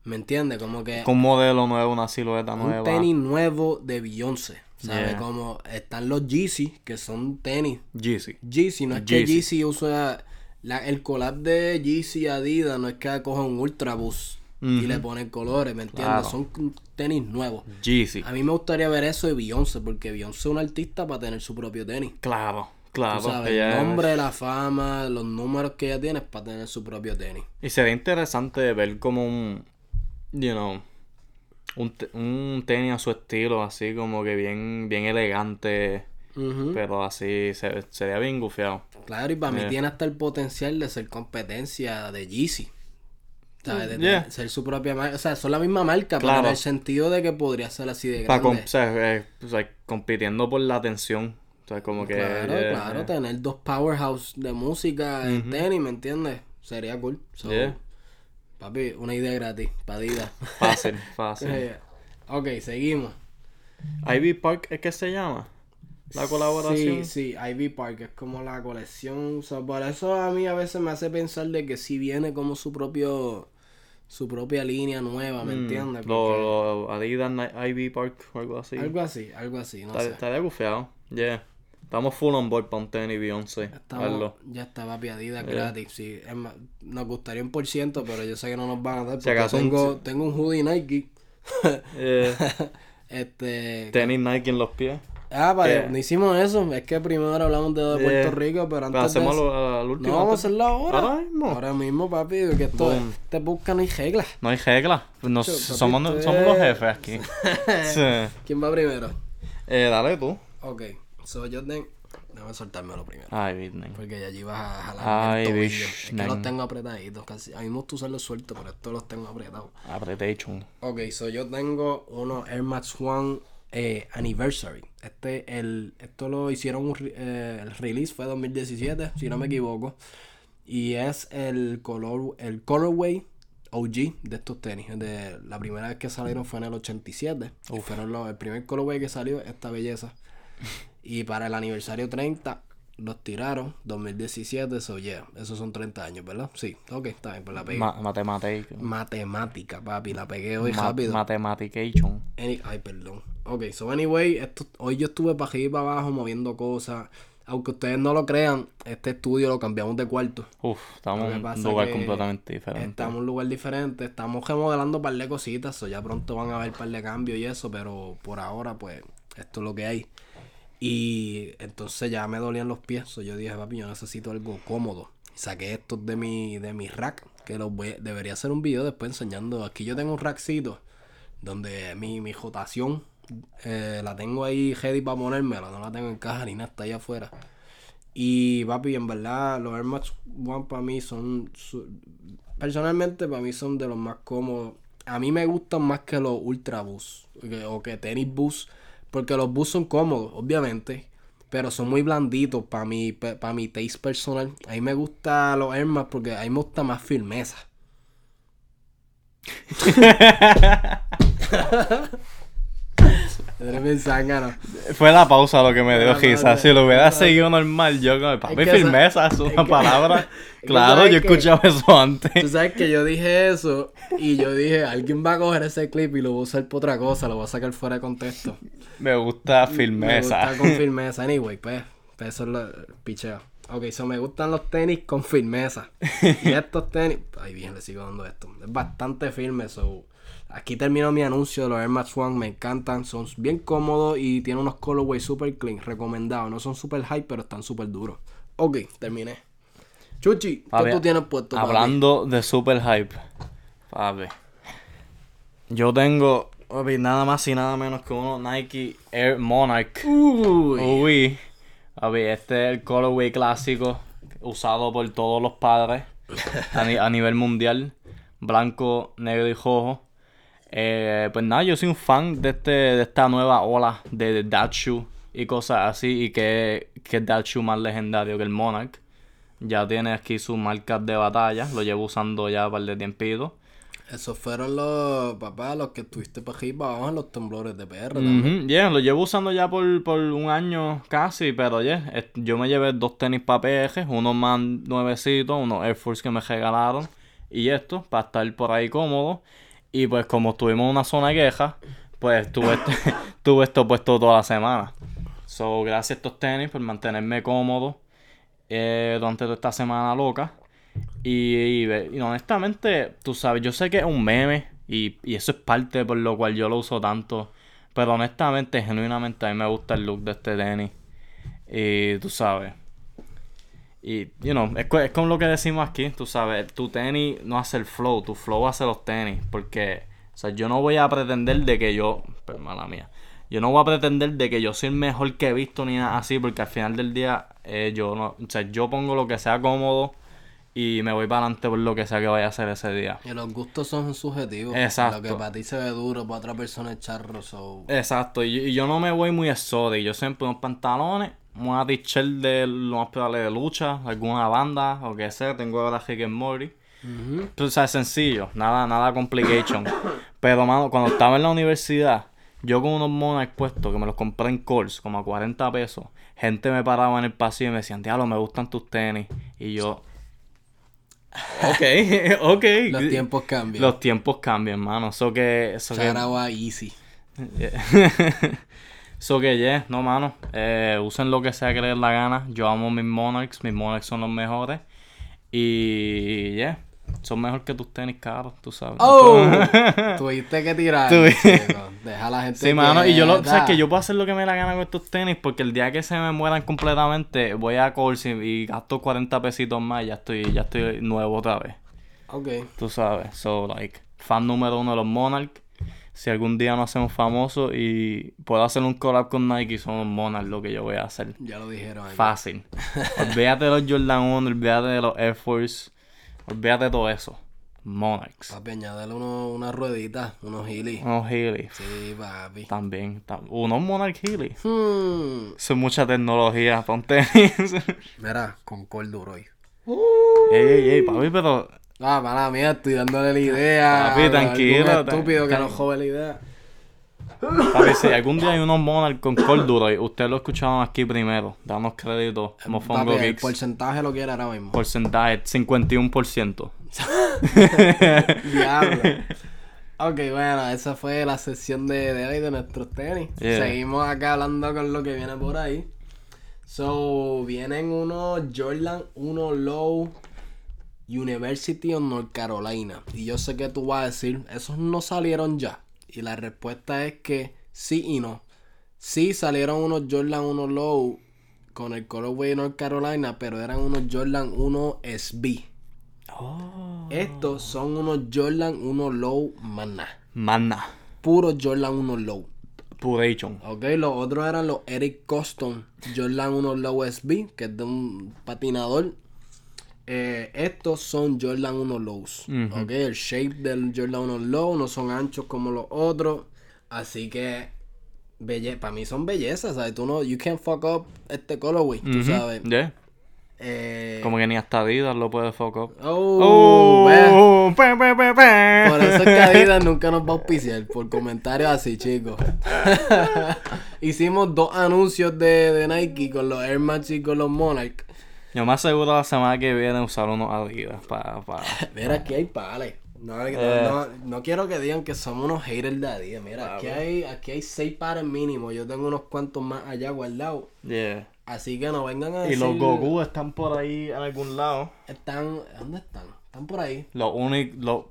¿Me entiendes? Como que Con un modelo nuevo, una silueta un nueva. tenis nuevo de Beyoncé. ¿Sabes? Yeah. Como están los Yeezy, que son tenis. Yeezy. Yeezy, no es que Yeezy. Usa... la- el collab de Yeezy Adidas no es que coja un Ultra Boost y le ponen colores, ¿me entiendes? Claro. Son tenis nuevos. Yeezy. A mí me gustaría ver eso de Beyoncé, porque Beyoncé es una artista para tener su propio tenis. Claro, claro. Tú sabes, el es- nombre, la fama, los números que ella tiene es para tener su propio tenis. Y sería interesante ver como un, you know, un, un tenis a su estilo, así como que bien, bien elegante, pero así se, sería bien gufiado. Claro, y para mí Yeah. tiene hasta el potencial de ser competencia de Yeezy. ¿Sabes? De Yeah. ser su propia marca. O sea, son la misma marca, pero en el sentido de que podría ser así de Para grande. o sea, eh, o sea, compitiendo por la atención. O sea, como que... Claro, yeah, claro, yeah. tener dos powerhouse de música en tenis, ¿me entiendes? Sería cool. So, Yeah. Papi, una idea gratis, padida. Fácil, fácil. ok, seguimos. Ivy Park es que se llama la colaboración. Sí, sí, Ivy Park es como la colección. O sea, por eso a mí a veces me hace pensar de que si viene como su propio su propia línea nueva, ¿me entiendes? Lo, lo Adidas Ivy Park o algo así. Algo así, algo así, no Está- sé. Estaría gufiado. Yeah. Estamos full on board para un tenis Beyoncé. Ya estaba piadida gratis, sí. Es más, nos gustaría un por ciento, pero yo sé que no nos van a dar. Si porque acaso un- tengo, tengo un hoodie Nike. Eh, este. tenis Nike en los pies. Ah, vale, ¿Qué? no hicimos eso. Es que primero hablamos de, de Puerto Eh, Rico, pero antes Pero hacemos de eso- lo- al último. No vamos a hacerlo ahora. Ahora mismo. Ahora mismo, papi, que esto te busca no hay reglas. No hay reglas. Nos- Papi, somos, los jefes aquí. Sí. ¿Quién va primero? Eh, dale tú. Ok, so yo tengo. Déjame soltármelo primero. Ay, Whitney. Porque ya allí vas a jalar Ay, el tobillo. bish, Es que los tengo apretaditos. Casi. A mí me gusta usarlos sueltos, pero estos los tengo apretados. Apretation. Ok, so yo tengo unos Air Max One eh, Anniversary. Este, el, esto lo hicieron, un eh, el release fue 2017, si no me equivoco. Y es el color, el colorway OG de estos tenis. De, la primera vez que salieron fue en el 87. Y fueron los, el primer colorway que salió, esta belleza. Y para el aniversario 30 los tiraron, 2017, so yeah, esos son 30 años, ¿verdad? Sí, ok, está bien, pues la pegué. Ma Mathematic. Matemática, papi, la pegué hoy Ma- rápido. Mathematication. Any- Ay, perdón. Ok, so anyway, esto, hoy yo estuve para arriba y para abajo moviendo cosas. aunque ustedes no lo crean, este estudio lo cambiamos de cuarto. Uf, estamos en un lugar completamente diferente. Estamos en un lugar diferente, estamos remodelando un par de cositas, so ya pronto van a haber un par de cambios y eso, pero por ahora, pues, esto es lo que hay. Y entonces ya me dolían los pies, yo dije, papi, yo necesito algo cómodo. Saqué estos de mi, de mi rack, que los voy, debería hacer un video después enseñando. Aquí yo tengo un rackcito donde mi, mi jotación eh, la tengo ahí ready para ponérmela, no la tengo en caja ni nada, está allá afuera. Y papi, en verdad, los Air Max One para mí son. personalmente, para mí son de los más cómodos. A mí me gustan más que los Ultra Boost o que tenis Boost. Porque los Boost son cómodos, obviamente. Pero son muy blanditos para mi, para mi taste personal. A mí me gustan los Air porque a mí me gusta más firmeza. Eres bien zángano. Fue la pausa lo que me dio risa. Si lo hubiera seguido normal, yo como, papi, que esa- firmeza, es una que- palabra. Claro, yo escuchaba eso antes. Tú sabes que yo dije eso y yo dije, alguien va a coger ese clip y lo va a usar por otra cosa, lo va a sacar fuera de contexto. Me gusta Me firmeza. gusta con firmeza. Anyway, pues, pues eso es lo picheo. Ok, so me gustan los tenis con firmeza. Y estos tenis, ay bien, le sigo dando esto. Es bastante firme, so. Aquí termino mi anuncio de los Air Max One, me encantan, son bien cómodos y tienen unos colorways super clean, recomendados. No son super high, pero están súper duros. Ok, terminé. Chuchi, ¿qué Papi, tú tienes puesto? papi? Hablando de super hype, papi. Yo tengo, papi, nada más y nada menos que uno Nike Air Monarch. Uy. Uy. Papi, este es el colorway clásico usado por todos los padres a, ni- a nivel mundial. Blanco, negro y rojo. Eh, pues nada, yo soy un fan de, este, de esta nueva ola de, de y cosas así. Y que, que shoe más legendario que el Monarch. Ya tiene aquí sus marcas de batalla. Lo llevo usando ya un par de tiempito. Esos fueron los, papá, los que estuviste para arriba abajo en los temblores de PR también. Yeah, lo llevo usando ya por, por un año casi, pero yeah, yo me llevé dos tenis para PG, unos más nuevecitos, unos Air Force que me regalaron y esto, para estar por ahí cómodo. Y pues como estuvimos en una zona queja, pues tuve, este- tuve esto puesto toda la semana. So, gracias a estos tenis por mantenerme cómodo eh, durante toda esta semana loca. Y, y, y honestamente, tú sabes, yo sé que es un meme y, y eso es parte por lo cual yo lo uso tanto. Pero honestamente, genuinamente, a mí me gusta el look de este tenis. Y tú sabes. Y, you know, es, es como lo que decimos aquí, tú sabes, tu tenis no hace el flow, tu flow hace los tenis. Porque, o sea, yo no voy a pretender de que yo, pero mala mía, yo no voy a pretender de que yo soy el mejor que he visto ni nada así, porque al final del día, eh, yo no, o sea, yo pongo lo que sea cómodo y me voy para adelante por lo que sea que vaya a hacer ese día. Y los gustos son subjetivos. Exacto. Lo que para ti se ve duro, para otra persona es charro. So. Exacto, y, y yo no me voy muy exótico. Yo siempre unos pantalones, una t-shirt de lo más probable de lucha, alguna banda o que sea. Tengo ahora Rick and Morty. Ujú. Pero, o sea, es sencillo, nada, nada complication. Pero, mano, cuando estaba en la universidad, yo con unos Monarch puestos que me los compré en Coles, como a 40 pesos, gente me paraba en el pasillo y me decían, diablo, me gustan tus tenis. Y yo, ok, ok. Los tiempos cambian. Los tiempos cambian, mano. Eso que. Eso que Easy. So que yeah, no mano, eh, usen lo que sea que les dé la gana. Yo amo mis Monarchs, mis Monarchs son los mejores. Y yeah, son mejor que tus tenis caros, tú sabes. ¡Oh! Tuviste que tirar. Deja a la gente. Sí, mano, y yo lo, sabes que yo puedo hacer lo que me dé la gana con estos tenis porque el día que se me mueran completamente voy a Coles y, gasto 40 pesitos más y ya estoy, ya estoy nuevo otra vez. Ok. Tú sabes, so like, fan número uno de los Monarch. Si algún día nos hacemos famosos y puedo hacer un collab con Nike, son Monarch lo que yo voy a hacer. Ya lo dijeron aquí. Fácil. olvídate de los Jordan 1, olvídate de los Air Force, olvídate de todo eso. Monarchs. Papi, añádele uno, una ruedita, unos Healy. Unos Healy. Sí, papi. También. tam- Unos Monarch Healy. Hmm. Es mucha tecnología tenis. Mira, con Corduroy. ey, ey, ey, papi, pero Ah, mala mía, estoy dándole la idea. Papi, tranquilo, estúpido que nos jode la idea. Papi, si algún día hay unos Monarch con Corduroy, ustedes lo escucharon aquí primero. Damos crédito. Mofongo Papi, el Geeks. porcentaje lo quiere ahora mismo. Porcentaje, 51%. Diablo. Ok, bueno, esa fue la sesión de, de hoy de nuestros tenis. Yeah. Seguimos acá hablando con lo que viene por ahí. So, vienen unos Jordan 1 Low University of North Carolina. Y yo sé que tú vas a decir, esos no salieron ya. Y la respuesta es que sí y no. Sí salieron unos Jordan 1 Low con el colorway de North Carolina, pero eran unos Jordan 1 SB. Oh. Estos son unos Jordan 1 Low Mana. Mana. Puro Jordan 1 Low. Puration. Ok, los otros eran los Eric Coston Jordan 1 Low SB, que es de un patinador. Eh, estos son Jordan 1 Lows. Ujú. Ok, el shape del Jordan 1 Low no son anchos como los otros. Así que, para mí son bellezas, ¿sabes? Tú no, you can't fuck up este colorway, tú Ujú. sabes. Yeah. Eh, Como que ni hasta Adidas lo puede. Oh, ve. Oh, pe, pe, pe, pe. Por eso es que Adidas nunca nos va a auspiciar, por comentarios así, chicos. Hicimos dos anuncios de, de Nike con los Air Max y con los Monarch. Yo más seguro la semana que viene usar unos Adidas para... Pa. Mira, aquí hay pales. No, no, Eh. no, no quiero que digan que somos unos haters de Adidas. Mira, aquí hay, aquí hay seis pares mínimos. Yo tengo unos cuantos más allá guardados. Yeah. Así que no vengan a Y decir... los Goku están por ahí en algún lado. Están... ¿Dónde están? Están por ahí. Los únicos... Los...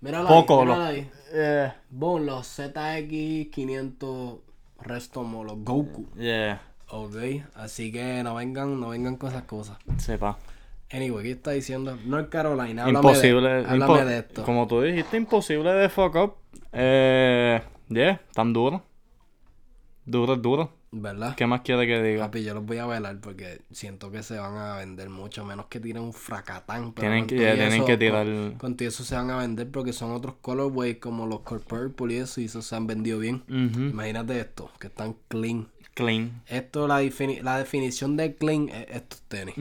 Míralo Poco, ahí, míralo los- ahí. Eh, Bon, los ZX500 Restomo, los Goku. yeah. Ok, así que no vengan, no vengan con esas cosas. Sepa. Anyway, ¿qué está diciendo? North Carolina, háblame Imposible. de, háblame impo- de esto. Como tú dijiste, imposible de fuck up. Eh, yeah, tan duro. Duro, duro. ¿Verdad? ¿Qué más quiere que diga? Papi, yo los voy a velar porque siento que se van a vender mucho, menos que tiren un fracatán. Pero Tienen que- tienen eso, que tirar- Con, con eso se van a vender porque son otros colorways como los Core Purple y eso, y eso se han vendido bien. Imagínate esto, que están clean. Clean. Esto, la, defini- la definición de clean es estos tenis.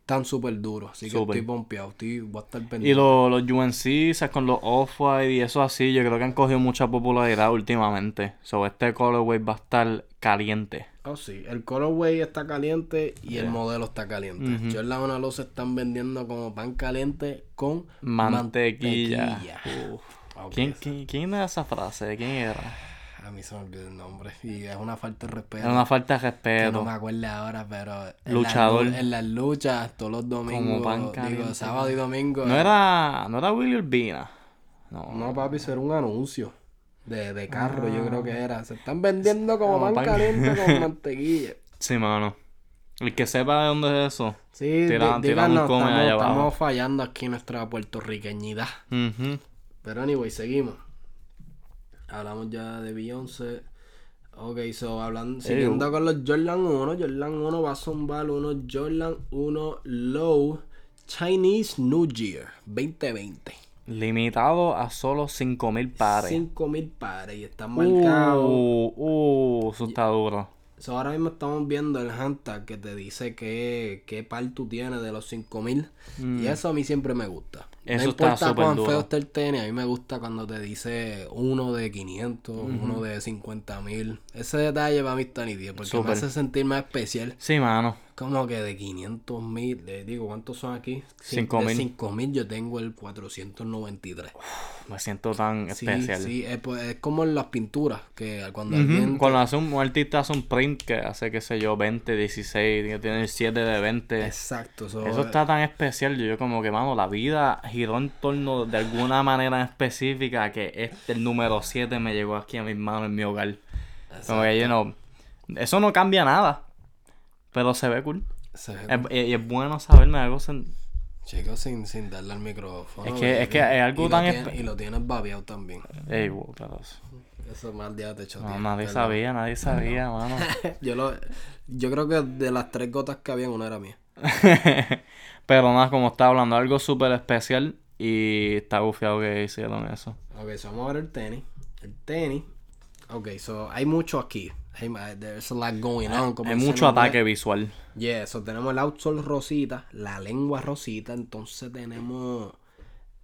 Están súper duros, así que estoy pompeado, estoy, voy a estar pendiente. Y lo- los UNC, con los Off-White y eso así, yo creo que han cogido mucha popularidad últimamente. So, este colorway va a estar caliente. Oh, sí. El colorway está caliente y el modelo está caliente. Ujú. Jordan 1 los están vendiendo como pan caliente con Mantequilla. mantequilla. Uf. Ok, ¿Quién, quién, quién era esa frase? ¿Quién era? A mí se me olvidó el nombre. Y es una falta de respeto. Era una falta de que no respeto. me acuerdo ahora, pero... en Luchador. las En las luchas, todos los domingos. pan digo, caliente. sábado y domingo. No era, no era Willy Urbina. No. No, papi, eso era un anuncio. De, de carro, yo creo que era. Se están vendiendo como Como pan pan- caliente con mantequilla. Sí, mano. El que sepa de dónde es eso. Sí, Tira- tira un comment estamos, allá abajo. estamos fallando aquí nuestra puertorriqueñidad. Ujú. Pero anyway, seguimos. Hablamos ya de Beyoncé. Ok, so hablando, siguiendo con los Jordan 1, Jordan 1 va a zumbar unos Jordan 1 Low Chinese New Year 2020. Limitado a solo 5000 pares. 5000 pares y están marcados. Uh, uh, eso está duro. So, ahora mismo estamos viendo el hashtag que te dice qué, qué par tú tienes de los 5000. Y eso a mí siempre me gusta. Eso no está importa súper cuán feo esté el tenis, a mí me gusta cuando te dice uno de 500, uno de 50 mil. Ese detalle para mí está nítido porque me Súper. hace sentir más especial. Sí, mano. Como que de 500 mil, digo, ¿cuántos son aquí? Sí, 5.000. De 5 mil yo tengo el 493. Me siento tan Sí, especial. sí, es, es como en las pinturas, que cuando Ujú. alguien... Cuando hace un, un artista hace un print que hace, qué sé yo, 20, 16, que tiene el 7 de 20. Exacto. so, Eso está tan especial. Yo, yo como que, mano, la vida giró en torno de alguna manera específica que este, el número 7 me llegó aquí a mis manos en mi hogar. Como que, you know, eso no cambia nada. Pero se ve cool. se ve Es- y es bueno saber, me hago sen- Chicos, sin, sin darle al micrófono. Es que- es que es algo Y lo tan tiene- espe- Y lo tienes babeado también. Ey, wow, pero eso- Eso mal día te echó no, nadie sabía, nadie sabía, mano. yo, lo, yo creo que de las tres gotas que había, una era mía. pero nada, como estaba hablando, algo súper especial y está bufiado que hicieron eso. Ok, so vamos a ver el tenis. El tenis. Ok, so hay mucho aquí. Hay, there's a lot going on. como Hay dicen mucho ataque visual. Yeah, so tenemos el outsole rosita, la lengua rosita, entonces tenemos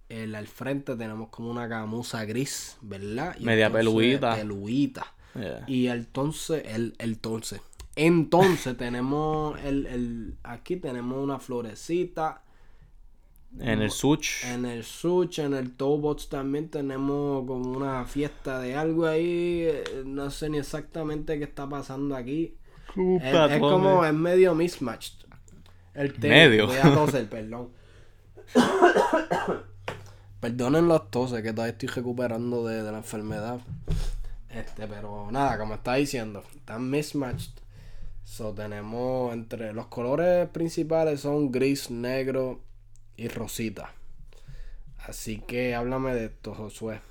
el al frente tenemos como una gamuza gris, ¿verdad? Y Media peluita. Peluita. Yeah. Y entonces, el, el entonces. Entonces tenemos el, el aquí tenemos una florecita. En el Switch. En el Switch, en el Tobots también tenemos como una fiesta de algo ahí. No sé ni exactamente qué está pasando aquí. Es, como, es medio mismatched. El tenis. Medio. Voy a toser, perdón. Perdonen los toses, que todavía estoy recuperando de, de la enfermedad. Este, pero nada, como estaba diciendo, están mismatched. So, tenemos entre los colores principales son gris, negro y rosita. Así que háblame de esto, Josué.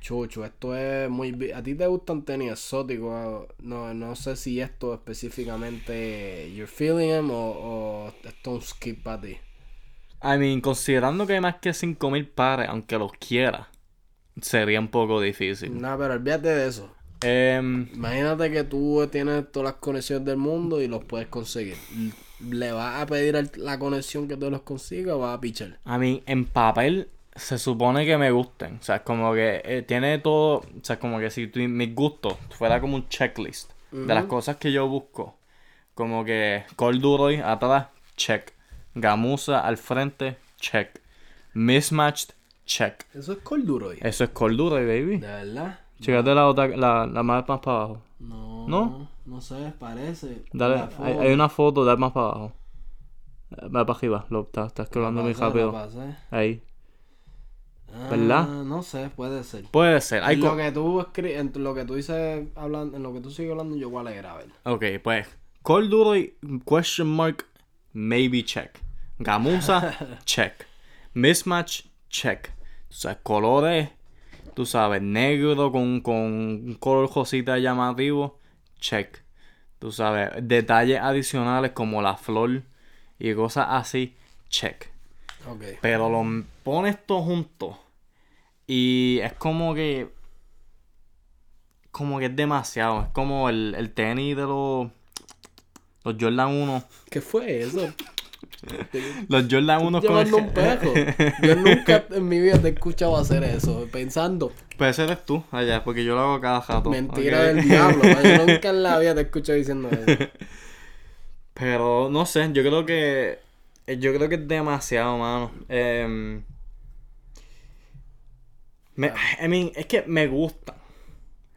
Chucho, esto es muy... ¿A ti te gustan tenis exóticos? No, no sé si esto específicamente you're feeling o, o esto es un skip para ti. I mean, considerando que hay más que 5000 pares, aunque los quiera, sería un poco difícil. No, pero olvídate de eso. Em, Imagínate que tú tienes todas las conexiones del mundo y los puedes conseguir. ¿Le vas a pedir la conexión que tú los consigas o vas a pichar? a mí, en papel, se supone que me gusten. O sea, es como que eh, tiene todo. O sea, como que si tu- mis gustos fuera como un checklist de las cosas que yo busco. Como que Corduroy atrás, check. Gamuza al frente, check. Mismatched, check. Eso es corduroy. Eso es Corduroy, baby. ¿De verdad? Chécate la otra, la, la más para abajo. No. ¿No? No sé, parece. Dale, hay, una foto, dale más para abajo. Va para arriba, lo estás está scrollando La muy rápido. Ahí. Ah, ¿Verdad? No sé, puede ser. Puede ser. Hay En lo que tú escri- en lo que tú dices hablando, en lo que tú sigues hablando, yo voy a leer a ver. Ok, pues. Corduroy, question mark, maybe check. Gamuza, check. Mismatch, check. Tú sabes, colores, tú sabes, negro con, con un color rosita llamativo, check. Tú sabes, detalles adicionales como la flor y cosas así, check. Ok. Pero lo pones todo junto y es como que. Como que es demasiado. Es como el, el tenis de los. Los Jordan 1. ¿Qué fue eso? Los Jordan 1 con un pejo. Yo nunca en mi vida te he escuchado hacer eso. Pensando. Pues ese eres tú, allá, porque yo lo hago cada rato. Mentira del diablo. Yo nunca en la vida te he escuchado diciendo eso. Pero no sé, yo creo que. eh, Yo creo que es demasiado, mano. Me, I mean, es que me gustan.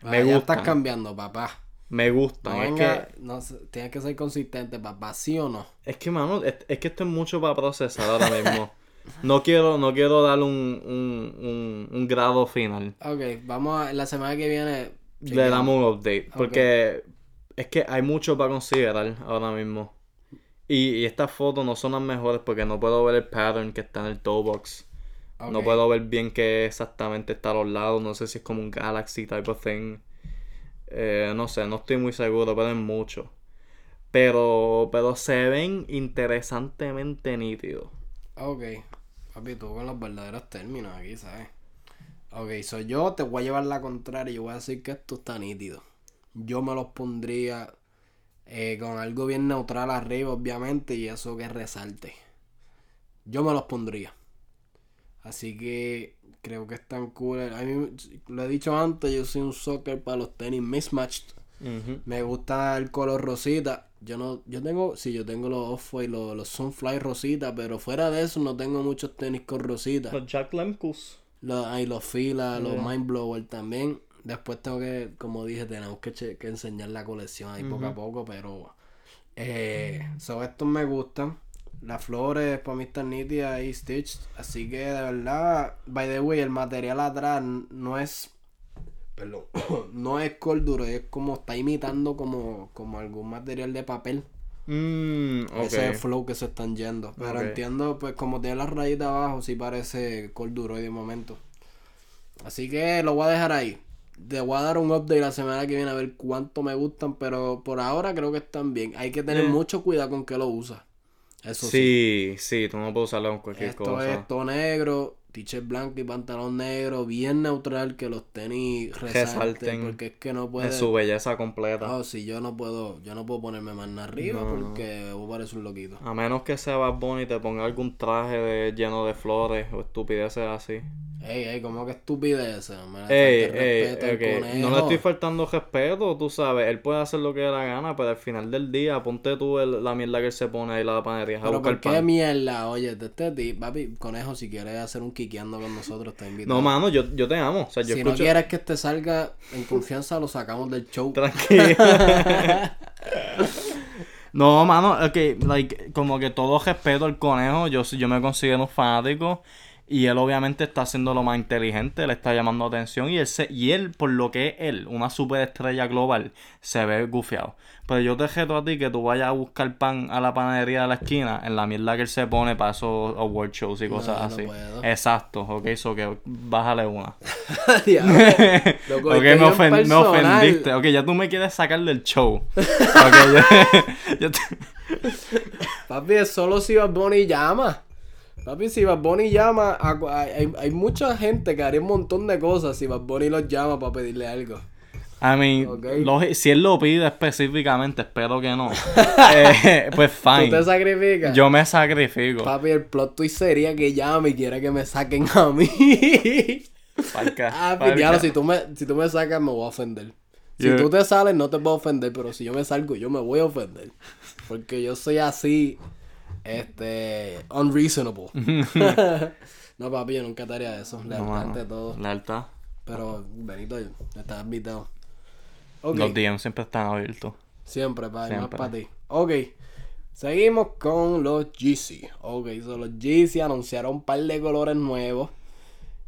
Me Ah, estás cambiando, papá. Me gustan. No es venga, que. no tienes que ser consistente, papá. ¿Sí o no? Es que, mano, es, es que esto es mucho para procesar ahora mismo. No quiero, no quiero darle un, un, un, un grado final. Ok, vamos a la semana que viene. Le damos un update. Porque es que hay mucho para considerar ahora mismo. Y, y estas fotos no son las mejores porque no puedo ver el pattern que está en el toe box. No puedo ver bien qué exactamente está a los lados. No sé si es como un galaxy type of thing. Eh, no sé, no estoy muy seguro, pero mucho. Pero, pero se ven interesantemente nítidos. Ok. Papi, tú con los verdaderos términos aquí, ¿sabes? Ok, so yo te voy a llevar la contraria y voy a decir que esto está nítido. Yo me los pondría eh, con algo bien neutral arriba, obviamente, y eso que resalte. Yo me los pondría. Así que creo que están cool. A mí, lo he dicho antes, yo soy un soccer para los tenis mismatched. Me gusta el color rosita. Yo no, yo tengo, sí, yo tengo los off-white, los, los Sunfly rosita, pero fuera de eso no tengo muchos tenis con rosita. Los Jack Lemkus. Los, hay los Fila, los Yeah. Mind Blower también. Después tengo que, como dije, tenemos que, che- que enseñar la colección ahí poco a poco, pero eh, so estos me gustan. Las flores para mí están nítidas y stitched. Así que de verdad, by the way, el material atrás no es. Perdón. no es corduro, es como está imitando como, como algún material de papel. Mm. Ese es el flow que se están yendo. Pero entiendo, pues como tiene la rayita abajo, sí parece corduro de momento. Así que lo voy a dejar ahí. Te voy a dar un update la semana que viene a ver cuánto me gustan, pero por ahora creo que están bien. Hay que tener Eh. mucho cuidado con que lo usas. Eso sí. Sí, sí, tú no puedes usarlo con cualquier Esto cosa. es todo negro, t-shirt blanco y pantalón negro, bien neutral, que los tenis resalten, Resalten porque es que no En puede... su belleza completa. Oh, sí, yo no puedo, yo no puedo ponerme más arriba No, no. porque voy a parecer un loquito. A menos que sea Bad Bunny y te ponga algún traje de, lleno de flores o estupideces así. Ey, ey, como que estupidez. Le Ey, ey, respeto al ok. conejo. No le estoy faltando respeto, tú sabes. Él puede hacer lo que dé la gana, pero al final del día, ponte tú el- la mierda que él se pone ahí la panadería a Pero buscar ¿por qué pan. mierda? Oye, de este tipo, papi, conejo, si quieres hacer un quiqueando con nosotros, te invito. No, mano, yo, yo te amo. O sea, yo si no escucho. quieres que te salga en confianza, lo sacamos del show. Tranquilo. No, mano, ok, like, como que todo respeto al conejo, yo, yo me considero un fanático y él obviamente está haciendo lo más inteligente, le está llamando atención y él, se- y él por lo que es él, una superestrella global, se ve gufiado. Pero yo te reto a ti que tú vayas a buscar pan a la panadería de la esquina en la mierda que él se pone para esos award shows y cosas No, no así. puedo. Exacto, ok, eso que bájale una. Diablo, lo Ok, me, ofen- me ofendiste. Ok, ya tú me quieres sacar del show. Ok, ya- ya te- Papi, solo si Bad Bunny llama. Papi, si Bad Bunny llama, a hay, hay- mucha gente que haría un montón de cosas si Bad Bunny los llama para pedirle algo. I mean, si él lo pide específicamente, espero que no. Eh, pues ¿Tú te fine. sacrificas? Yo me sacrifico. Papi, el plot twist sería que llame y quiera que me saquen a mí. Parca, ah, diablo, si tú, me, si tú me sacas me voy a ofender. Si tú te sales no te puedo ofender, pero si yo me salgo yo me voy a ofender. Porque yo soy así, este, unreasonable. no, papi, yo nunca te haría eso. No, Lealtad ante todo. Lealtad. Pero, Benito, estás invitado. Los DMs siempre están abiertos. siempre, papi, más para ti. Ok, seguimos con los Yeezy. Ok, so los Yeezy anunciaron un par de colores nuevos.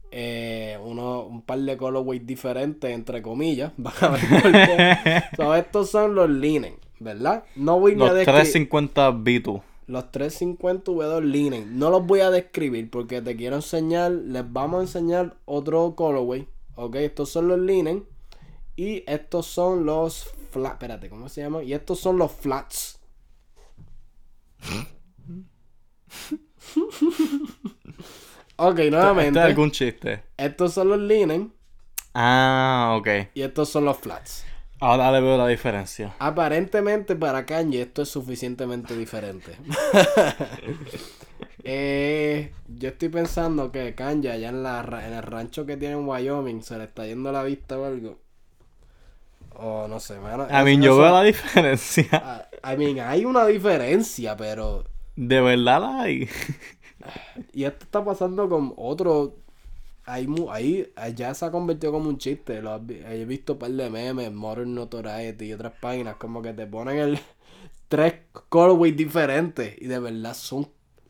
Eh, uno, un par de colorways diferentes, entre comillas. Van a ver por qué. So, estos son los linen, ¿verdad? No voy Los a describir. 350 B2. Los 350 V2 linen. No los voy a describir porque te quiero enseñar. Les vamos a enseñar otro colorway. Ok, estos son los linen. Y estos son los flats. Espérate, ¿cómo se llama? Y estos son los flats. ok, ¿Este nuevamente. es algún chiste? Estos son los linen. Ah, ok. Y estos son los flats. Ahora le veo la diferencia. Aparentemente para Kanye esto es suficientemente diferente. Eh, yo estoy pensando que Kanye allá en, la, en el rancho que tiene en Wyoming se le está yendo la vista o algo. O no sé, mano. I mean, eso- yo veo la diferencia. Ah, I mean, hay una diferencia, pero... De verdad la hay. Y esto está pasando con otro... Hay, mu- ahí ya se ha convertido como un chiste. Lo he visto un par de memes, Modern Notoriety y otras páginas como que te ponen el tres colorways diferentes y de verdad son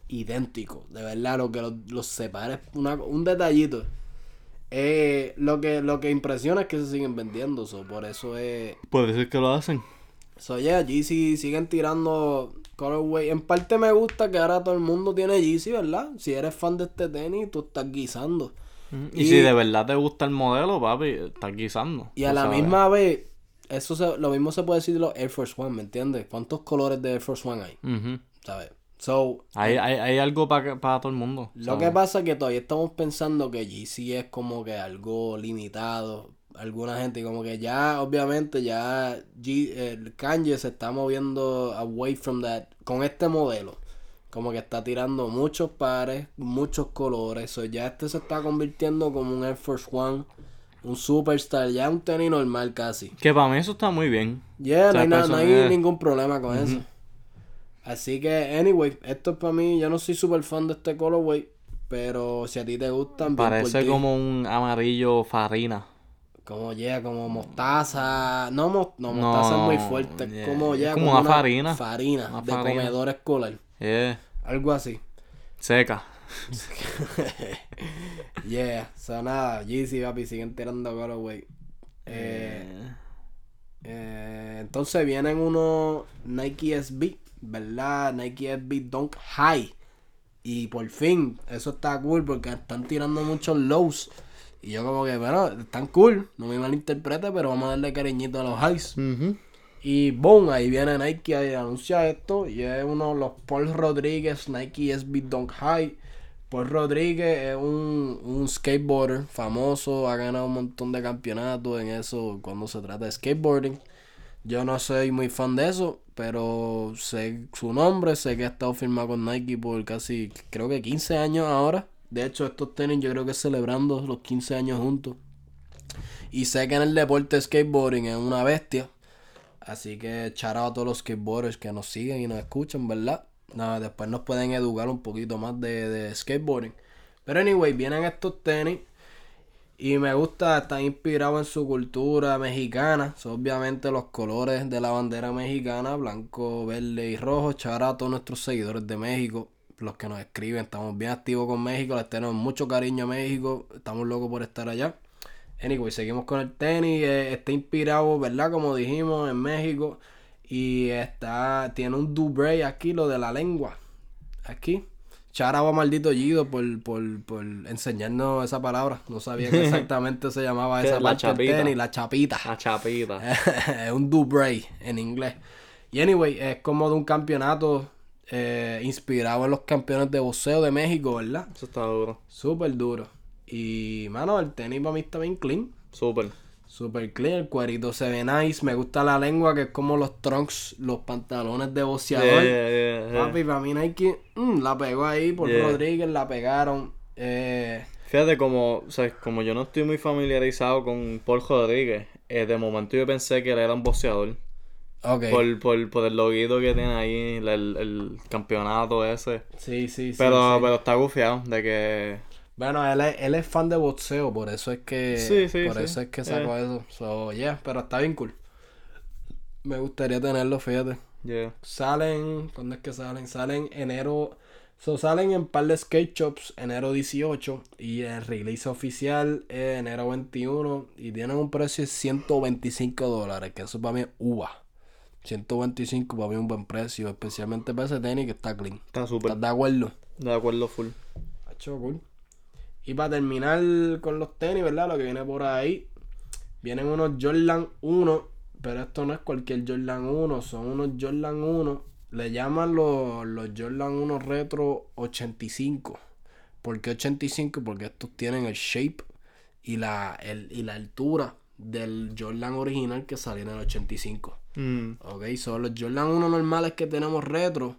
idénticos. De verdad, lo que los, los separa es una- un detallito. Eh, lo que lo que impresiona es que se siguen vendiendo. so, por eso es... Puede ser que lo hacen. So, yeah, Yeezy siguen tirando colorway. En parte me gusta que ahora todo el mundo tiene Yeezy, ¿verdad? Si eres fan de este tenis, tú estás guisando. Y, Y- si de verdad te gusta el modelo, papi, estás guisando. Y a la sabes. misma vez, eso se- lo mismo se puede decir de los Air Force One, ¿me entiendes? ¿Cuántos colores de Air Force One hay? ¿Sabes? So, hay, hay, hay algo para todo el mundo. lo ¿sabes? que pasa es que todavía estamos pensando que Yeezy es como que algo limitado. Alguna gente, como que ya, obviamente, ya G- el Kanye se está moviendo away from that con este modelo. Como que está tirando muchos pares, muchos colores. So, ya este se está convirtiendo como un Air Force One, un superstar, ya un tenis normal casi. Que para mí eso está muy bien. Yeah, O sea, no, hay, no hay ningún problema con eso. Así que, anyway, esto es para mí. Yo no soy super fan de este colorway. Pero si a ti te gustan, Parece como un amarillo farina. Como yeah, como mostaza. No, mo- no mostaza es muy fuerte. yeah, como yeah, como una farina. Farina Una de farina. comedor escolar. Eh, Algo así. seca. Yeah, so nada. Yeezy, papi, siguen tirando colorway. Eh, Eh, Eh, entonces vienen unos Nike SB, ¿verdad? Nike SB Dunk High. Y por fin, eso está cool porque están tirando muchos lows. Y yo como que, bueno, están cool, no me malinterprete, pero vamos a darle cariñito a los highs. Y boom, ahí viene Nike y anuncia esto. Y es uno de los Paul Rodríguez Nike SB Dunk High. Paul Rodríguez es un, un skateboarder famoso, ha ganado un montón de campeonatos en eso cuando se trata de skateboarding. Yo no soy muy fan de eso, pero sé su nombre, sé que ha estado firmado con Nike por casi, creo que 15 años ahora. De hecho, estos tenis yo creo que celebrando los 15 años juntos. Y sé que en el deporte skateboarding es una bestia. Así que charado a todos los skateboarders que nos siguen y nos escuchan, ¿verdad? Nada, después nos pueden educar un poquito más de, de skateboarding. Pero anyway, vienen estos tenis. Y me gusta, está inspirado en su cultura mexicana. Obviamente los colores de la bandera mexicana, blanco, verde y rojo. Chara a todos nuestros seguidores de México, los que nos escriben. Estamos bien activos con México, les tenemos mucho cariño a México. Estamos locos por estar allá. Anyway, seguimos con el tenis. eh, está inspirado, ¿verdad? Como dijimos, en México. Y está, tiene un dubre aquí, lo de la lengua. Aquí. Charaba maldito Gido por, por, por enseñarnos esa palabra. No sabía que exactamente se llamaba esa La parte del chapita. tenis, la chapita. La chapita. es un Dubray en inglés. Y anyway, es como de un campeonato eh, inspirado en los campeones de boxeo de México, ¿verdad? Eso está duro. Súper duro. Y, mano, el tenis para mí está bien clean. Súper. Super clean, el cuerito se ve nice. Me gusta la lengua que es como los trunks, los pantalones de boxeador. Yeah, yeah, yeah. Papi, para mí Nike mm, la pegó ahí por. Rodríguez, la pegaron. Eh, Fíjate, como, o sea, como yo no estoy muy familiarizado con Paul Rodríguez, eh, de momento yo pensé que él era un boxeador. ok. Por, por, por el loguito que tiene ahí, el, el campeonato ese. Sí, sí, sí. Pero, sí. pero está gufiado de que... Bueno, él es, él es fan de boxeo, por eso es que. Sí, sí, Por sí. eso es que sacó eso. So, yeah, pero está bien cool. Me gustaría tenerlo, fíjate. Yeah. Salen, ¿cuándo es que salen? Salen enero. So, salen en par de skate shops enero 18 y el release oficial es enero 21 y tienen un precio de 125 dólares, que eso para mí es uva. 125 para mí es un buen precio, especialmente para ese tenis que está clean. Está súper. ¿Estás de acuerdo? De acuerdo full. Hacho, cool. Y para terminar con los tenis, ¿verdad? Lo que viene por ahí. Vienen unos Jordan 1. Pero esto no es cualquier Jordan 1. Son unos Jordan 1. Le llaman los, los Jordan 1 Retro 85. ¿Por qué 85? Porque estos tienen el shape y la, el- y la altura del Jordan original que salió en el 85. Mm. Ok, son los Jordan 1 normales que tenemos retro.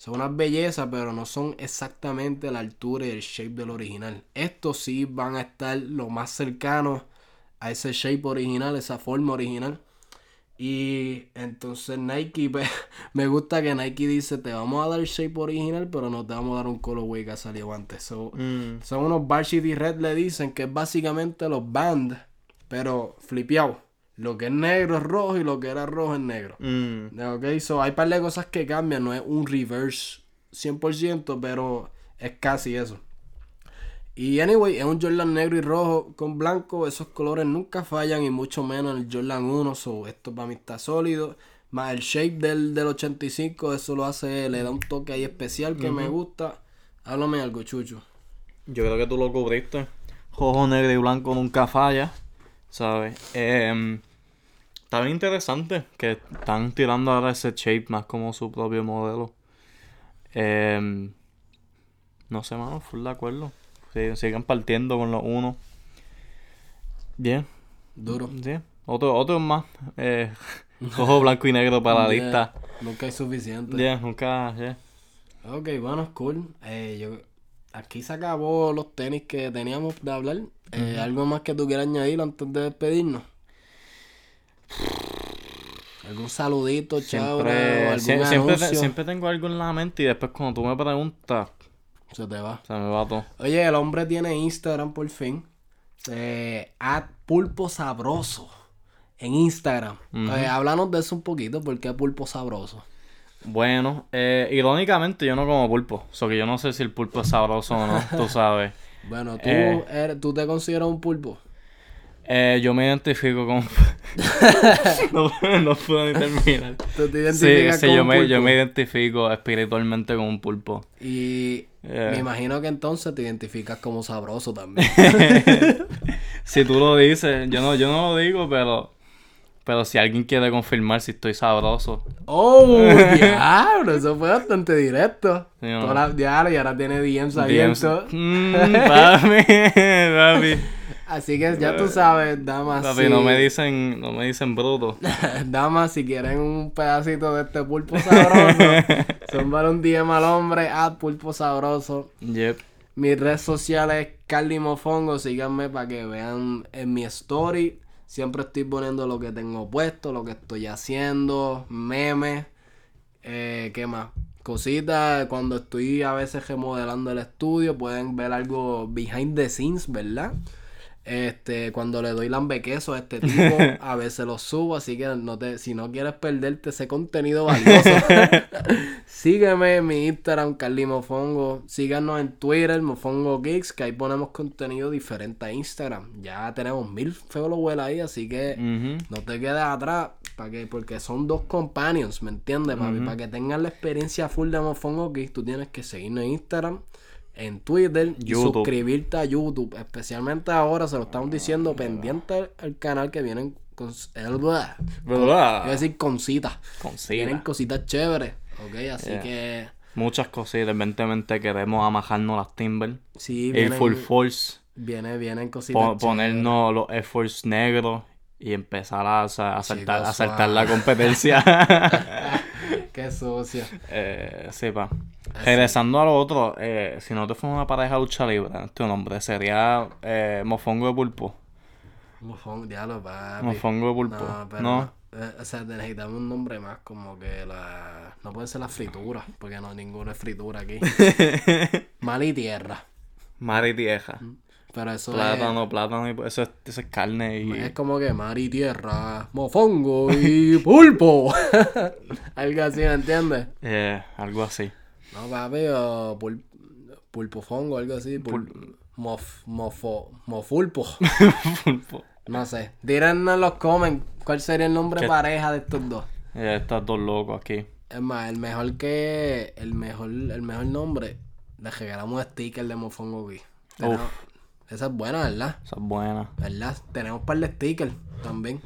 Son unas bellezas, pero no son exactamente la altura y el shape del original. Estos sí van a estar lo más cercanos a ese shape original, esa forma original. Y entonces Nike, pues, me gusta que Nike dice, te vamos a dar el shape original, pero no te vamos a dar un colorway que salió antes. So, Mm. son unos Varsity Red, le dicen, que es básicamente los band, pero flipeados. Lo que es negro es rojo y lo que era rojo es negro. Mm. Ok, so hay par de cosas que cambian, no es un reverse 100%, pero es casi eso. Y anyway, es un Jordan negro y rojo con blanco, esos colores nunca fallan y mucho menos el Jordan 1, so esto para mí está sólido. Más el shape del, del 85, eso lo hace, le da un toque ahí especial que me gusta. Háblame algo, Chucho. Yo creo que tú lo cubriste. Rojo, negro y blanco nunca falla. ¿Sabes? Em, está bien interesante que están tirando ahora ese shape más como su propio modelo. Em, no sé, mano, full de acuerdo. Sí, siguen partiendo con los unos. Bien, Duro. sí. Otro, otro más. Eh, rojo, blanco y negro para la Yeah, lista. Nunca es suficiente. Yeah, nunca, yeah. Ok, bueno, cool. Eh, yo, aquí se acabó los tenis que teníamos de hablar. Eh, ¿Algo más que tú quieras añadir antes de despedirnos? ¿Algún saludito, chao? Siempre, ¿Algún sie- siempre, te- siempre tengo algo en la mente y después cuando tú me preguntas, Se te va. se me va todo. Oye, el hombre tiene Instagram por fin. Eh, at pulpo sabroso. En Instagram. Eh, háblanos de eso un poquito. ¿Por qué pulpo sabroso? Bueno, eh, irónicamente yo no como pulpo. O sea que yo no sé si el pulpo es sabroso o no, tú sabes. Bueno, ¿tú, Eh. eres- ¿tú te consideras un pulpo? Eh, yo me identifico con... no, no puedo ni terminar. ¿Tú te Sí, identificas sí, como yo me, yo me identifico espiritualmente con un pulpo. Y Eh. me imagino que entonces te identificas como sabroso también. Si tú lo dices, yo no, yo no lo digo, pero... Pero si alguien quiere confirmar si estoy sabroso. ¡Oh! ¡Diablo! Eso fue bastante directo. Sí. Toda la- diablo, y ahora tiene DMs DMs. abiertos. Mm, papi, papi. Así que ya tú sabes, damas. Papi, si- no me dicen, no me dicen bruto. damas, si quieren un pedacito de este pulpo sabroso, son para un DM al hombre, a pulpo sabroso. Yep. Mis redes sociales, Carly Mofongo, síganme para que vean en mi story. Siempre estoy poniendo lo que tengo puesto, lo que estoy haciendo, memes, eh, ¿qué más? Cositas, cuando estoy a veces remodelando el estudio, pueden ver algo behind the scenes, ¿verdad? Este, cuando le doy lambequeso a este tipo, a veces lo subo, así que no te, si no quieres perderte ese contenido valioso, sígueme en mi Instagram, Carly Mofongo, síganos en Twitter, Mofongo Geeks, que ahí ponemos contenido diferente a Instagram. Ya tenemos mil followers ahí, así que no te quedes atrás, para que, porque son dos companions, ¿me entiendes, papi? Para que tengas la experiencia full de Mofongo Geeks, tú tienes que seguirnos en Instagram, en Twitter y suscribirte a YouTube. Especialmente ahora, se lo estamos diciendo, pendiente al, al canal que vienen con... El, blah, ¿Verdad? Iba a decir con citas. Con Vienen cositas chéveres, ¿ok? Así Yeah. que... Muchas cositas. Evidentemente queremos amajarnos las Timber. Sí, vienen, full force. viene, vienen cositas po- ponernos los Force negros. Y empezar a, sa- a saltar, a saltar la competencia. Qué sucio. eh, sí, pa. Regresando a lo otro, eh, si no te fuera una pareja de lucha libre, tu nombre sería eh, Mofongo de Pulpo. Mofongo, diablo, papi. Mofongo de Pulpo. No, pero No. eh, o sea, necesitamos un nombre más como que la... No puede ser la fritura, porque no, ninguno es fritura aquí. Mal y tierra. Mar y tierra. Pero eso Plátano, plátano, y- eso es, eso es carne y... es, es como que mar y tierra, mofongo y pulpo. Algo así, ¿me entiendes? eh, algo así. No, papi, o pul- pulpofongo, algo así. Pul mof, mofo, mofulpo. Pulpo. no sé. Díganos en los comments cuál sería el nombre ¿Qué? pareja de estos dos. Eh, estos dos locos aquí. Es más, el mejor que. El mejor, el mejor nombre. Le regalamos sticker de Mofongo Geek. Tenemos- Esa es buena, ¿verdad? Esa es buena. ¿Verdad? Tenemos un par de stickers también.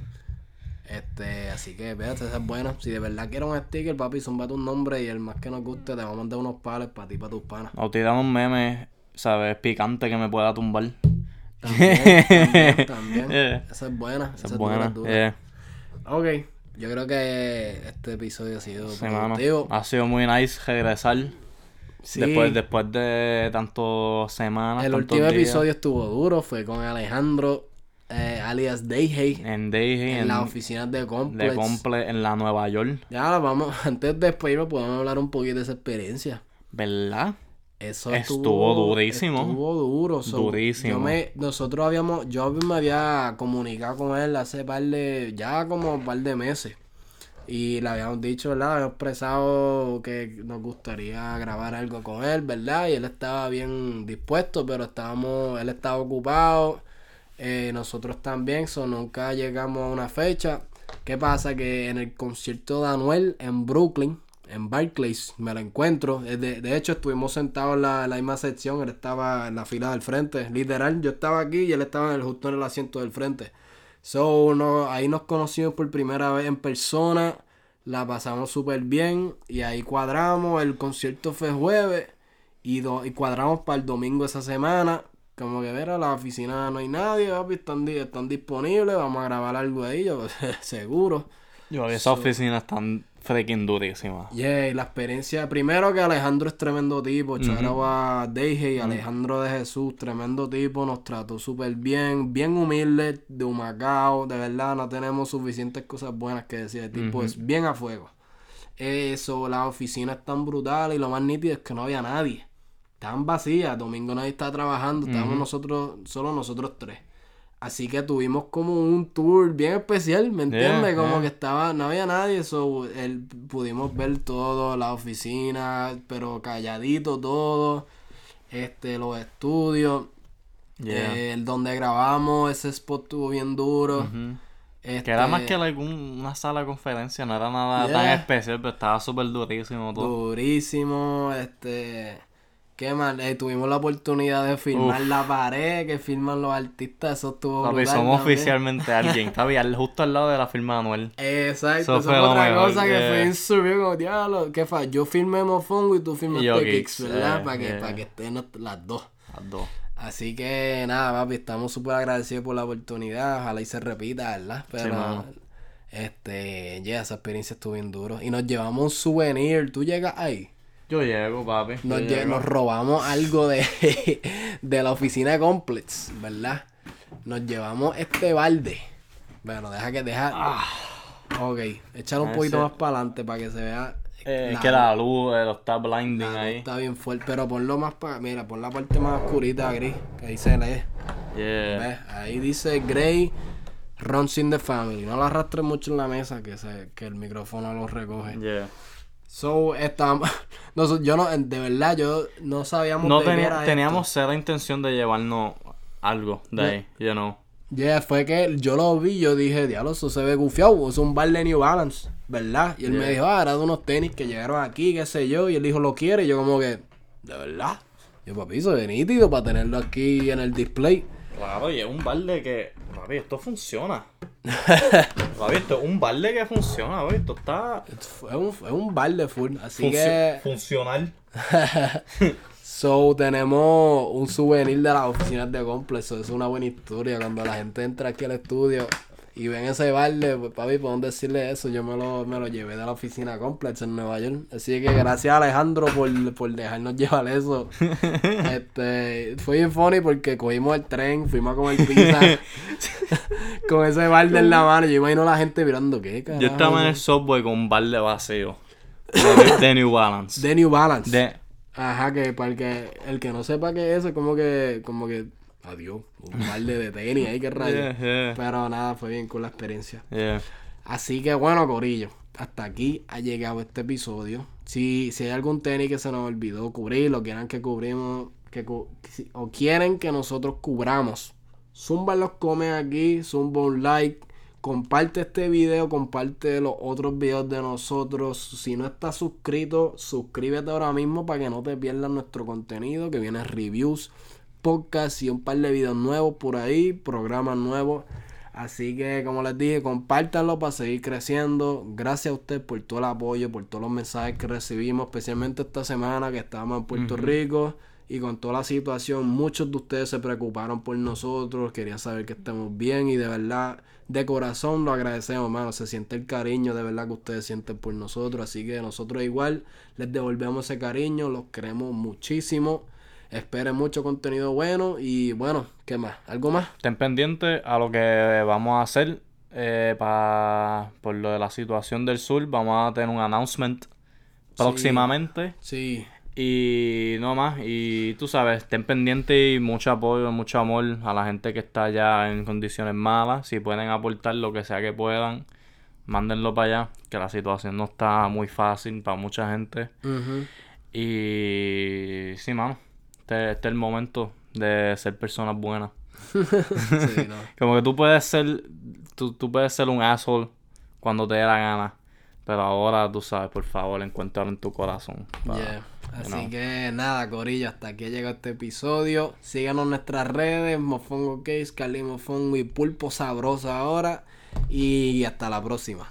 Este, así que véate, esa es buena. Si de verdad quieres un sticker, papi, zumbate un nombre y el más que nos guste, te vamos a mandar unos pales para ti, para tus panas. O tiramos memes, ¿sabes? Picante que me pueda tumbar. También, también, también. Yeah. Esa es buena. Esa Esa, es buena. dura, dura. eh. Ok, yo creo que este episodio ha sido Sí, productivo. Ha sido muy nice regresar. Sí. Después, después de tantas semanas. El último días, episodio estuvo duro, fue con Alejandro, eh, alias Dayhey, En Daisy, en en, las oficinas de Complex. de Comple, en la Nueva York. Ya, vamos, antes de despedirme podemos hablar un poquito de esa experiencia. ¿Verdad? Eso Estuvo durísimo. Estuvo duro. so, Durísimo. yo me, nosotros habíamos, yo me había comunicado con él hace par de, ya como un par de meses. Y le habíamos dicho, ¿verdad? Habíamos expresado que nos gustaría grabar algo con él, ¿verdad? Y él estaba bien dispuesto, pero estábamos, él estaba ocupado. eh, nosotros también, so nunca llegamos a una fecha. ¿Qué pasa? Que en el concierto de Anuel en Brooklyn, en Barclays, me lo encuentro. Eh, De, de hecho, estuvimos sentados en la, la misma sección. Él estaba en la fila del frente. Literal, yo estaba aquí y él estaba justo en el asiento del frente. So, no, ahí nos conocimos por primera vez en persona. La pasamos súper bien. Y ahí cuadramos. El concierto fue jueves. Y, do- y cuadramos para el domingo esa semana. Como que ver a la oficina no hay nadie, papi, están, están disponibles, vamos a grabar algo ahí, yo seguro. Yo, esas oficinas están freaking durísimas. Yeah, y la experiencia, primero que Alejandro es tremendo tipo, shout a Deije y Alejandro de Jesús, tremendo tipo, nos trató súper bien, bien humilde, de Humacao, de verdad, no tenemos suficientes cosas buenas que decir, el tipo es bien a fuego. Eso, las oficinas están brutales y lo más nítido es que no había nadie. Estaban vacías, domingo nadie estaba trabajando, estábamos nosotros, solo nosotros tres. Así que tuvimos como un tour bien especial, ¿me entiendes? Yeah, como yeah. que estaba, no había nadie, so, el- pudimos ver todo, la oficina, pero calladito todo, este, los estudios, Yeah. eh, el donde grabamos, ese spot estuvo bien duro. Este, Que era más que algún- una sala de conferencia, no era nada tan especial, pero estaba súper durísimo todo. Durísimo, este... ¿Qué más? Eh, tuvimos la oportunidad de filmar Uf. la pared que filman los artistas, eso estuvo Papi, brutal somos también. oficialmente alguien. Está bien, justo al lado de la firma de Anuel. Exacto, Eso fue otra mejor, cosa que fue surreal, como diablo, ¿qué fue? Yo filmé Mofongo y tú filmaste Kicks, ¿verdad? Para que, yeah. para que estén las dos. Las dos. Así que nada, papi, estamos súper agradecidos por la oportunidad. Ojalá y se repita, ¿verdad? Pero, mano. este, ya, esa experiencia estuvo bien duro. Y nos llevamos un souvenir. ¿Tú llegas ahí? Yo llego, papi. Nos, yo lle- llego. nos robamos algo de, de la oficina de Complex, ¿verdad? Nos llevamos este balde. Bueno, deja que deja. Ah. Ok, échalo un Ese- poquito más para adelante para que se vea. Eh, la- que la luz eh, lo está blinding la luz ahí. Está bien fuerte, pero ponlo más para. Mira, pon la parte más oscurita gris, que ahí se lee. Yeah. ¿Ves? Ahí dice Gray runs in the family. No lo arrastres mucho en la mesa que se, que el micrófono lo recoge. Yeah. So, estamos. noso- yo no, de verdad, yo no sabíamos No tenía- teníamos cero intención de llevarnos algo de ahí, you know. Yeah, fue que yo lo vi, yo dije, diablo, eso se ve gufiado, es un bar de New Balance, ¿verdad? Y él me dijo, ah, era de unos tenis que llegaron aquí, qué sé yo, y él dijo, lo quiere, y yo como que, ¿de verdad? Yo, papi, eso es nítido para tenerlo aquí en el display. Claro, y es un balde que. Papi, esto funciona. papi, esto es un balde que funciona, papi. Esto está. Es un, es un bar de full, así funcio- que... funcional. So, tenemos un souvenir de las oficinas de Complex. Eso es una buena historia. Cuando la gente entra aquí al estudio y ven ese balde, pues papi, podemos decirle eso. Yo me lo, me lo llevé de la oficina Complex en Nueva York. Así que gracias Alejandro por, por dejarnos llevar eso. este, fue bien funny porque cogimos el tren, fuimos a comer pizza con ese balde en la mano. Yo imagino a la gente mirando, ¿qué carajo? Yo estaba en el subway con un balde vacío. De, New Balance. De New Balance. De, Ajá, que para el que, el que no sepa qué es eso, es como que, como que, adiós, un balde de tenis ahí, que rayo. Yeah, yeah. Pero nada, fue bien con la experiencia. yeah. Así que bueno, Corillo, hasta aquí ha llegado este episodio. Si, si hay algún tenis que se nos olvidó cubrir, o quieran que cubrimos, que o quieren que nosotros cubramos, zumba los comen aquí, zumba un like, comparte este video, comparte los otros videos de nosotros. Si no estás suscrito, suscríbete ahora mismo para que no te pierdas nuestro contenido, que viene reviews, podcast y un par de videos nuevos por ahí, programas nuevos. Así que, como les dije, compártanlo para seguir creciendo. Gracias a usted por todo el apoyo, por todos los mensajes que recibimos, especialmente esta semana que estábamos en Puerto Rico y con toda la situación. Muchos de ustedes se preocuparon por nosotros, querían saber que estamos bien y de verdad, de corazón lo agradecemos, mano. Se siente el cariño de verdad que ustedes sienten por nosotros. Así que nosotros igual les devolvemos ese cariño, los queremos muchísimo. Esperen mucho contenido bueno y bueno, ¿qué más? ¿Algo más? Estén pendientes a lo que vamos a hacer eh, pa- por lo de la situación del sur. Vamos a tener un announcement próximamente. Sí, Y no más. Y tú sabes, estén pendientes y mucho apoyo, mucho amor a la gente que está allá en condiciones malas. Si pueden aportar lo que sea que puedan, mándenlo para allá. Que la situación no está muy fácil para mucha gente. Y sí, mano. Este, este es el momento de ser personas buenas. Sí, no. Como que tú puedes ser, tú, tú puedes ser un asshole cuando te dé la gana. Pero ahora, tú sabes, por favor, encuéntralo en tu corazón. pa- Yeah. you Así know. que nada, Corillo, hasta aquí llega este episodio. Síganos en nuestras redes, Mofongo Case, Cali Mofongo y Pulpo Sabroso ahora. Y hasta la próxima.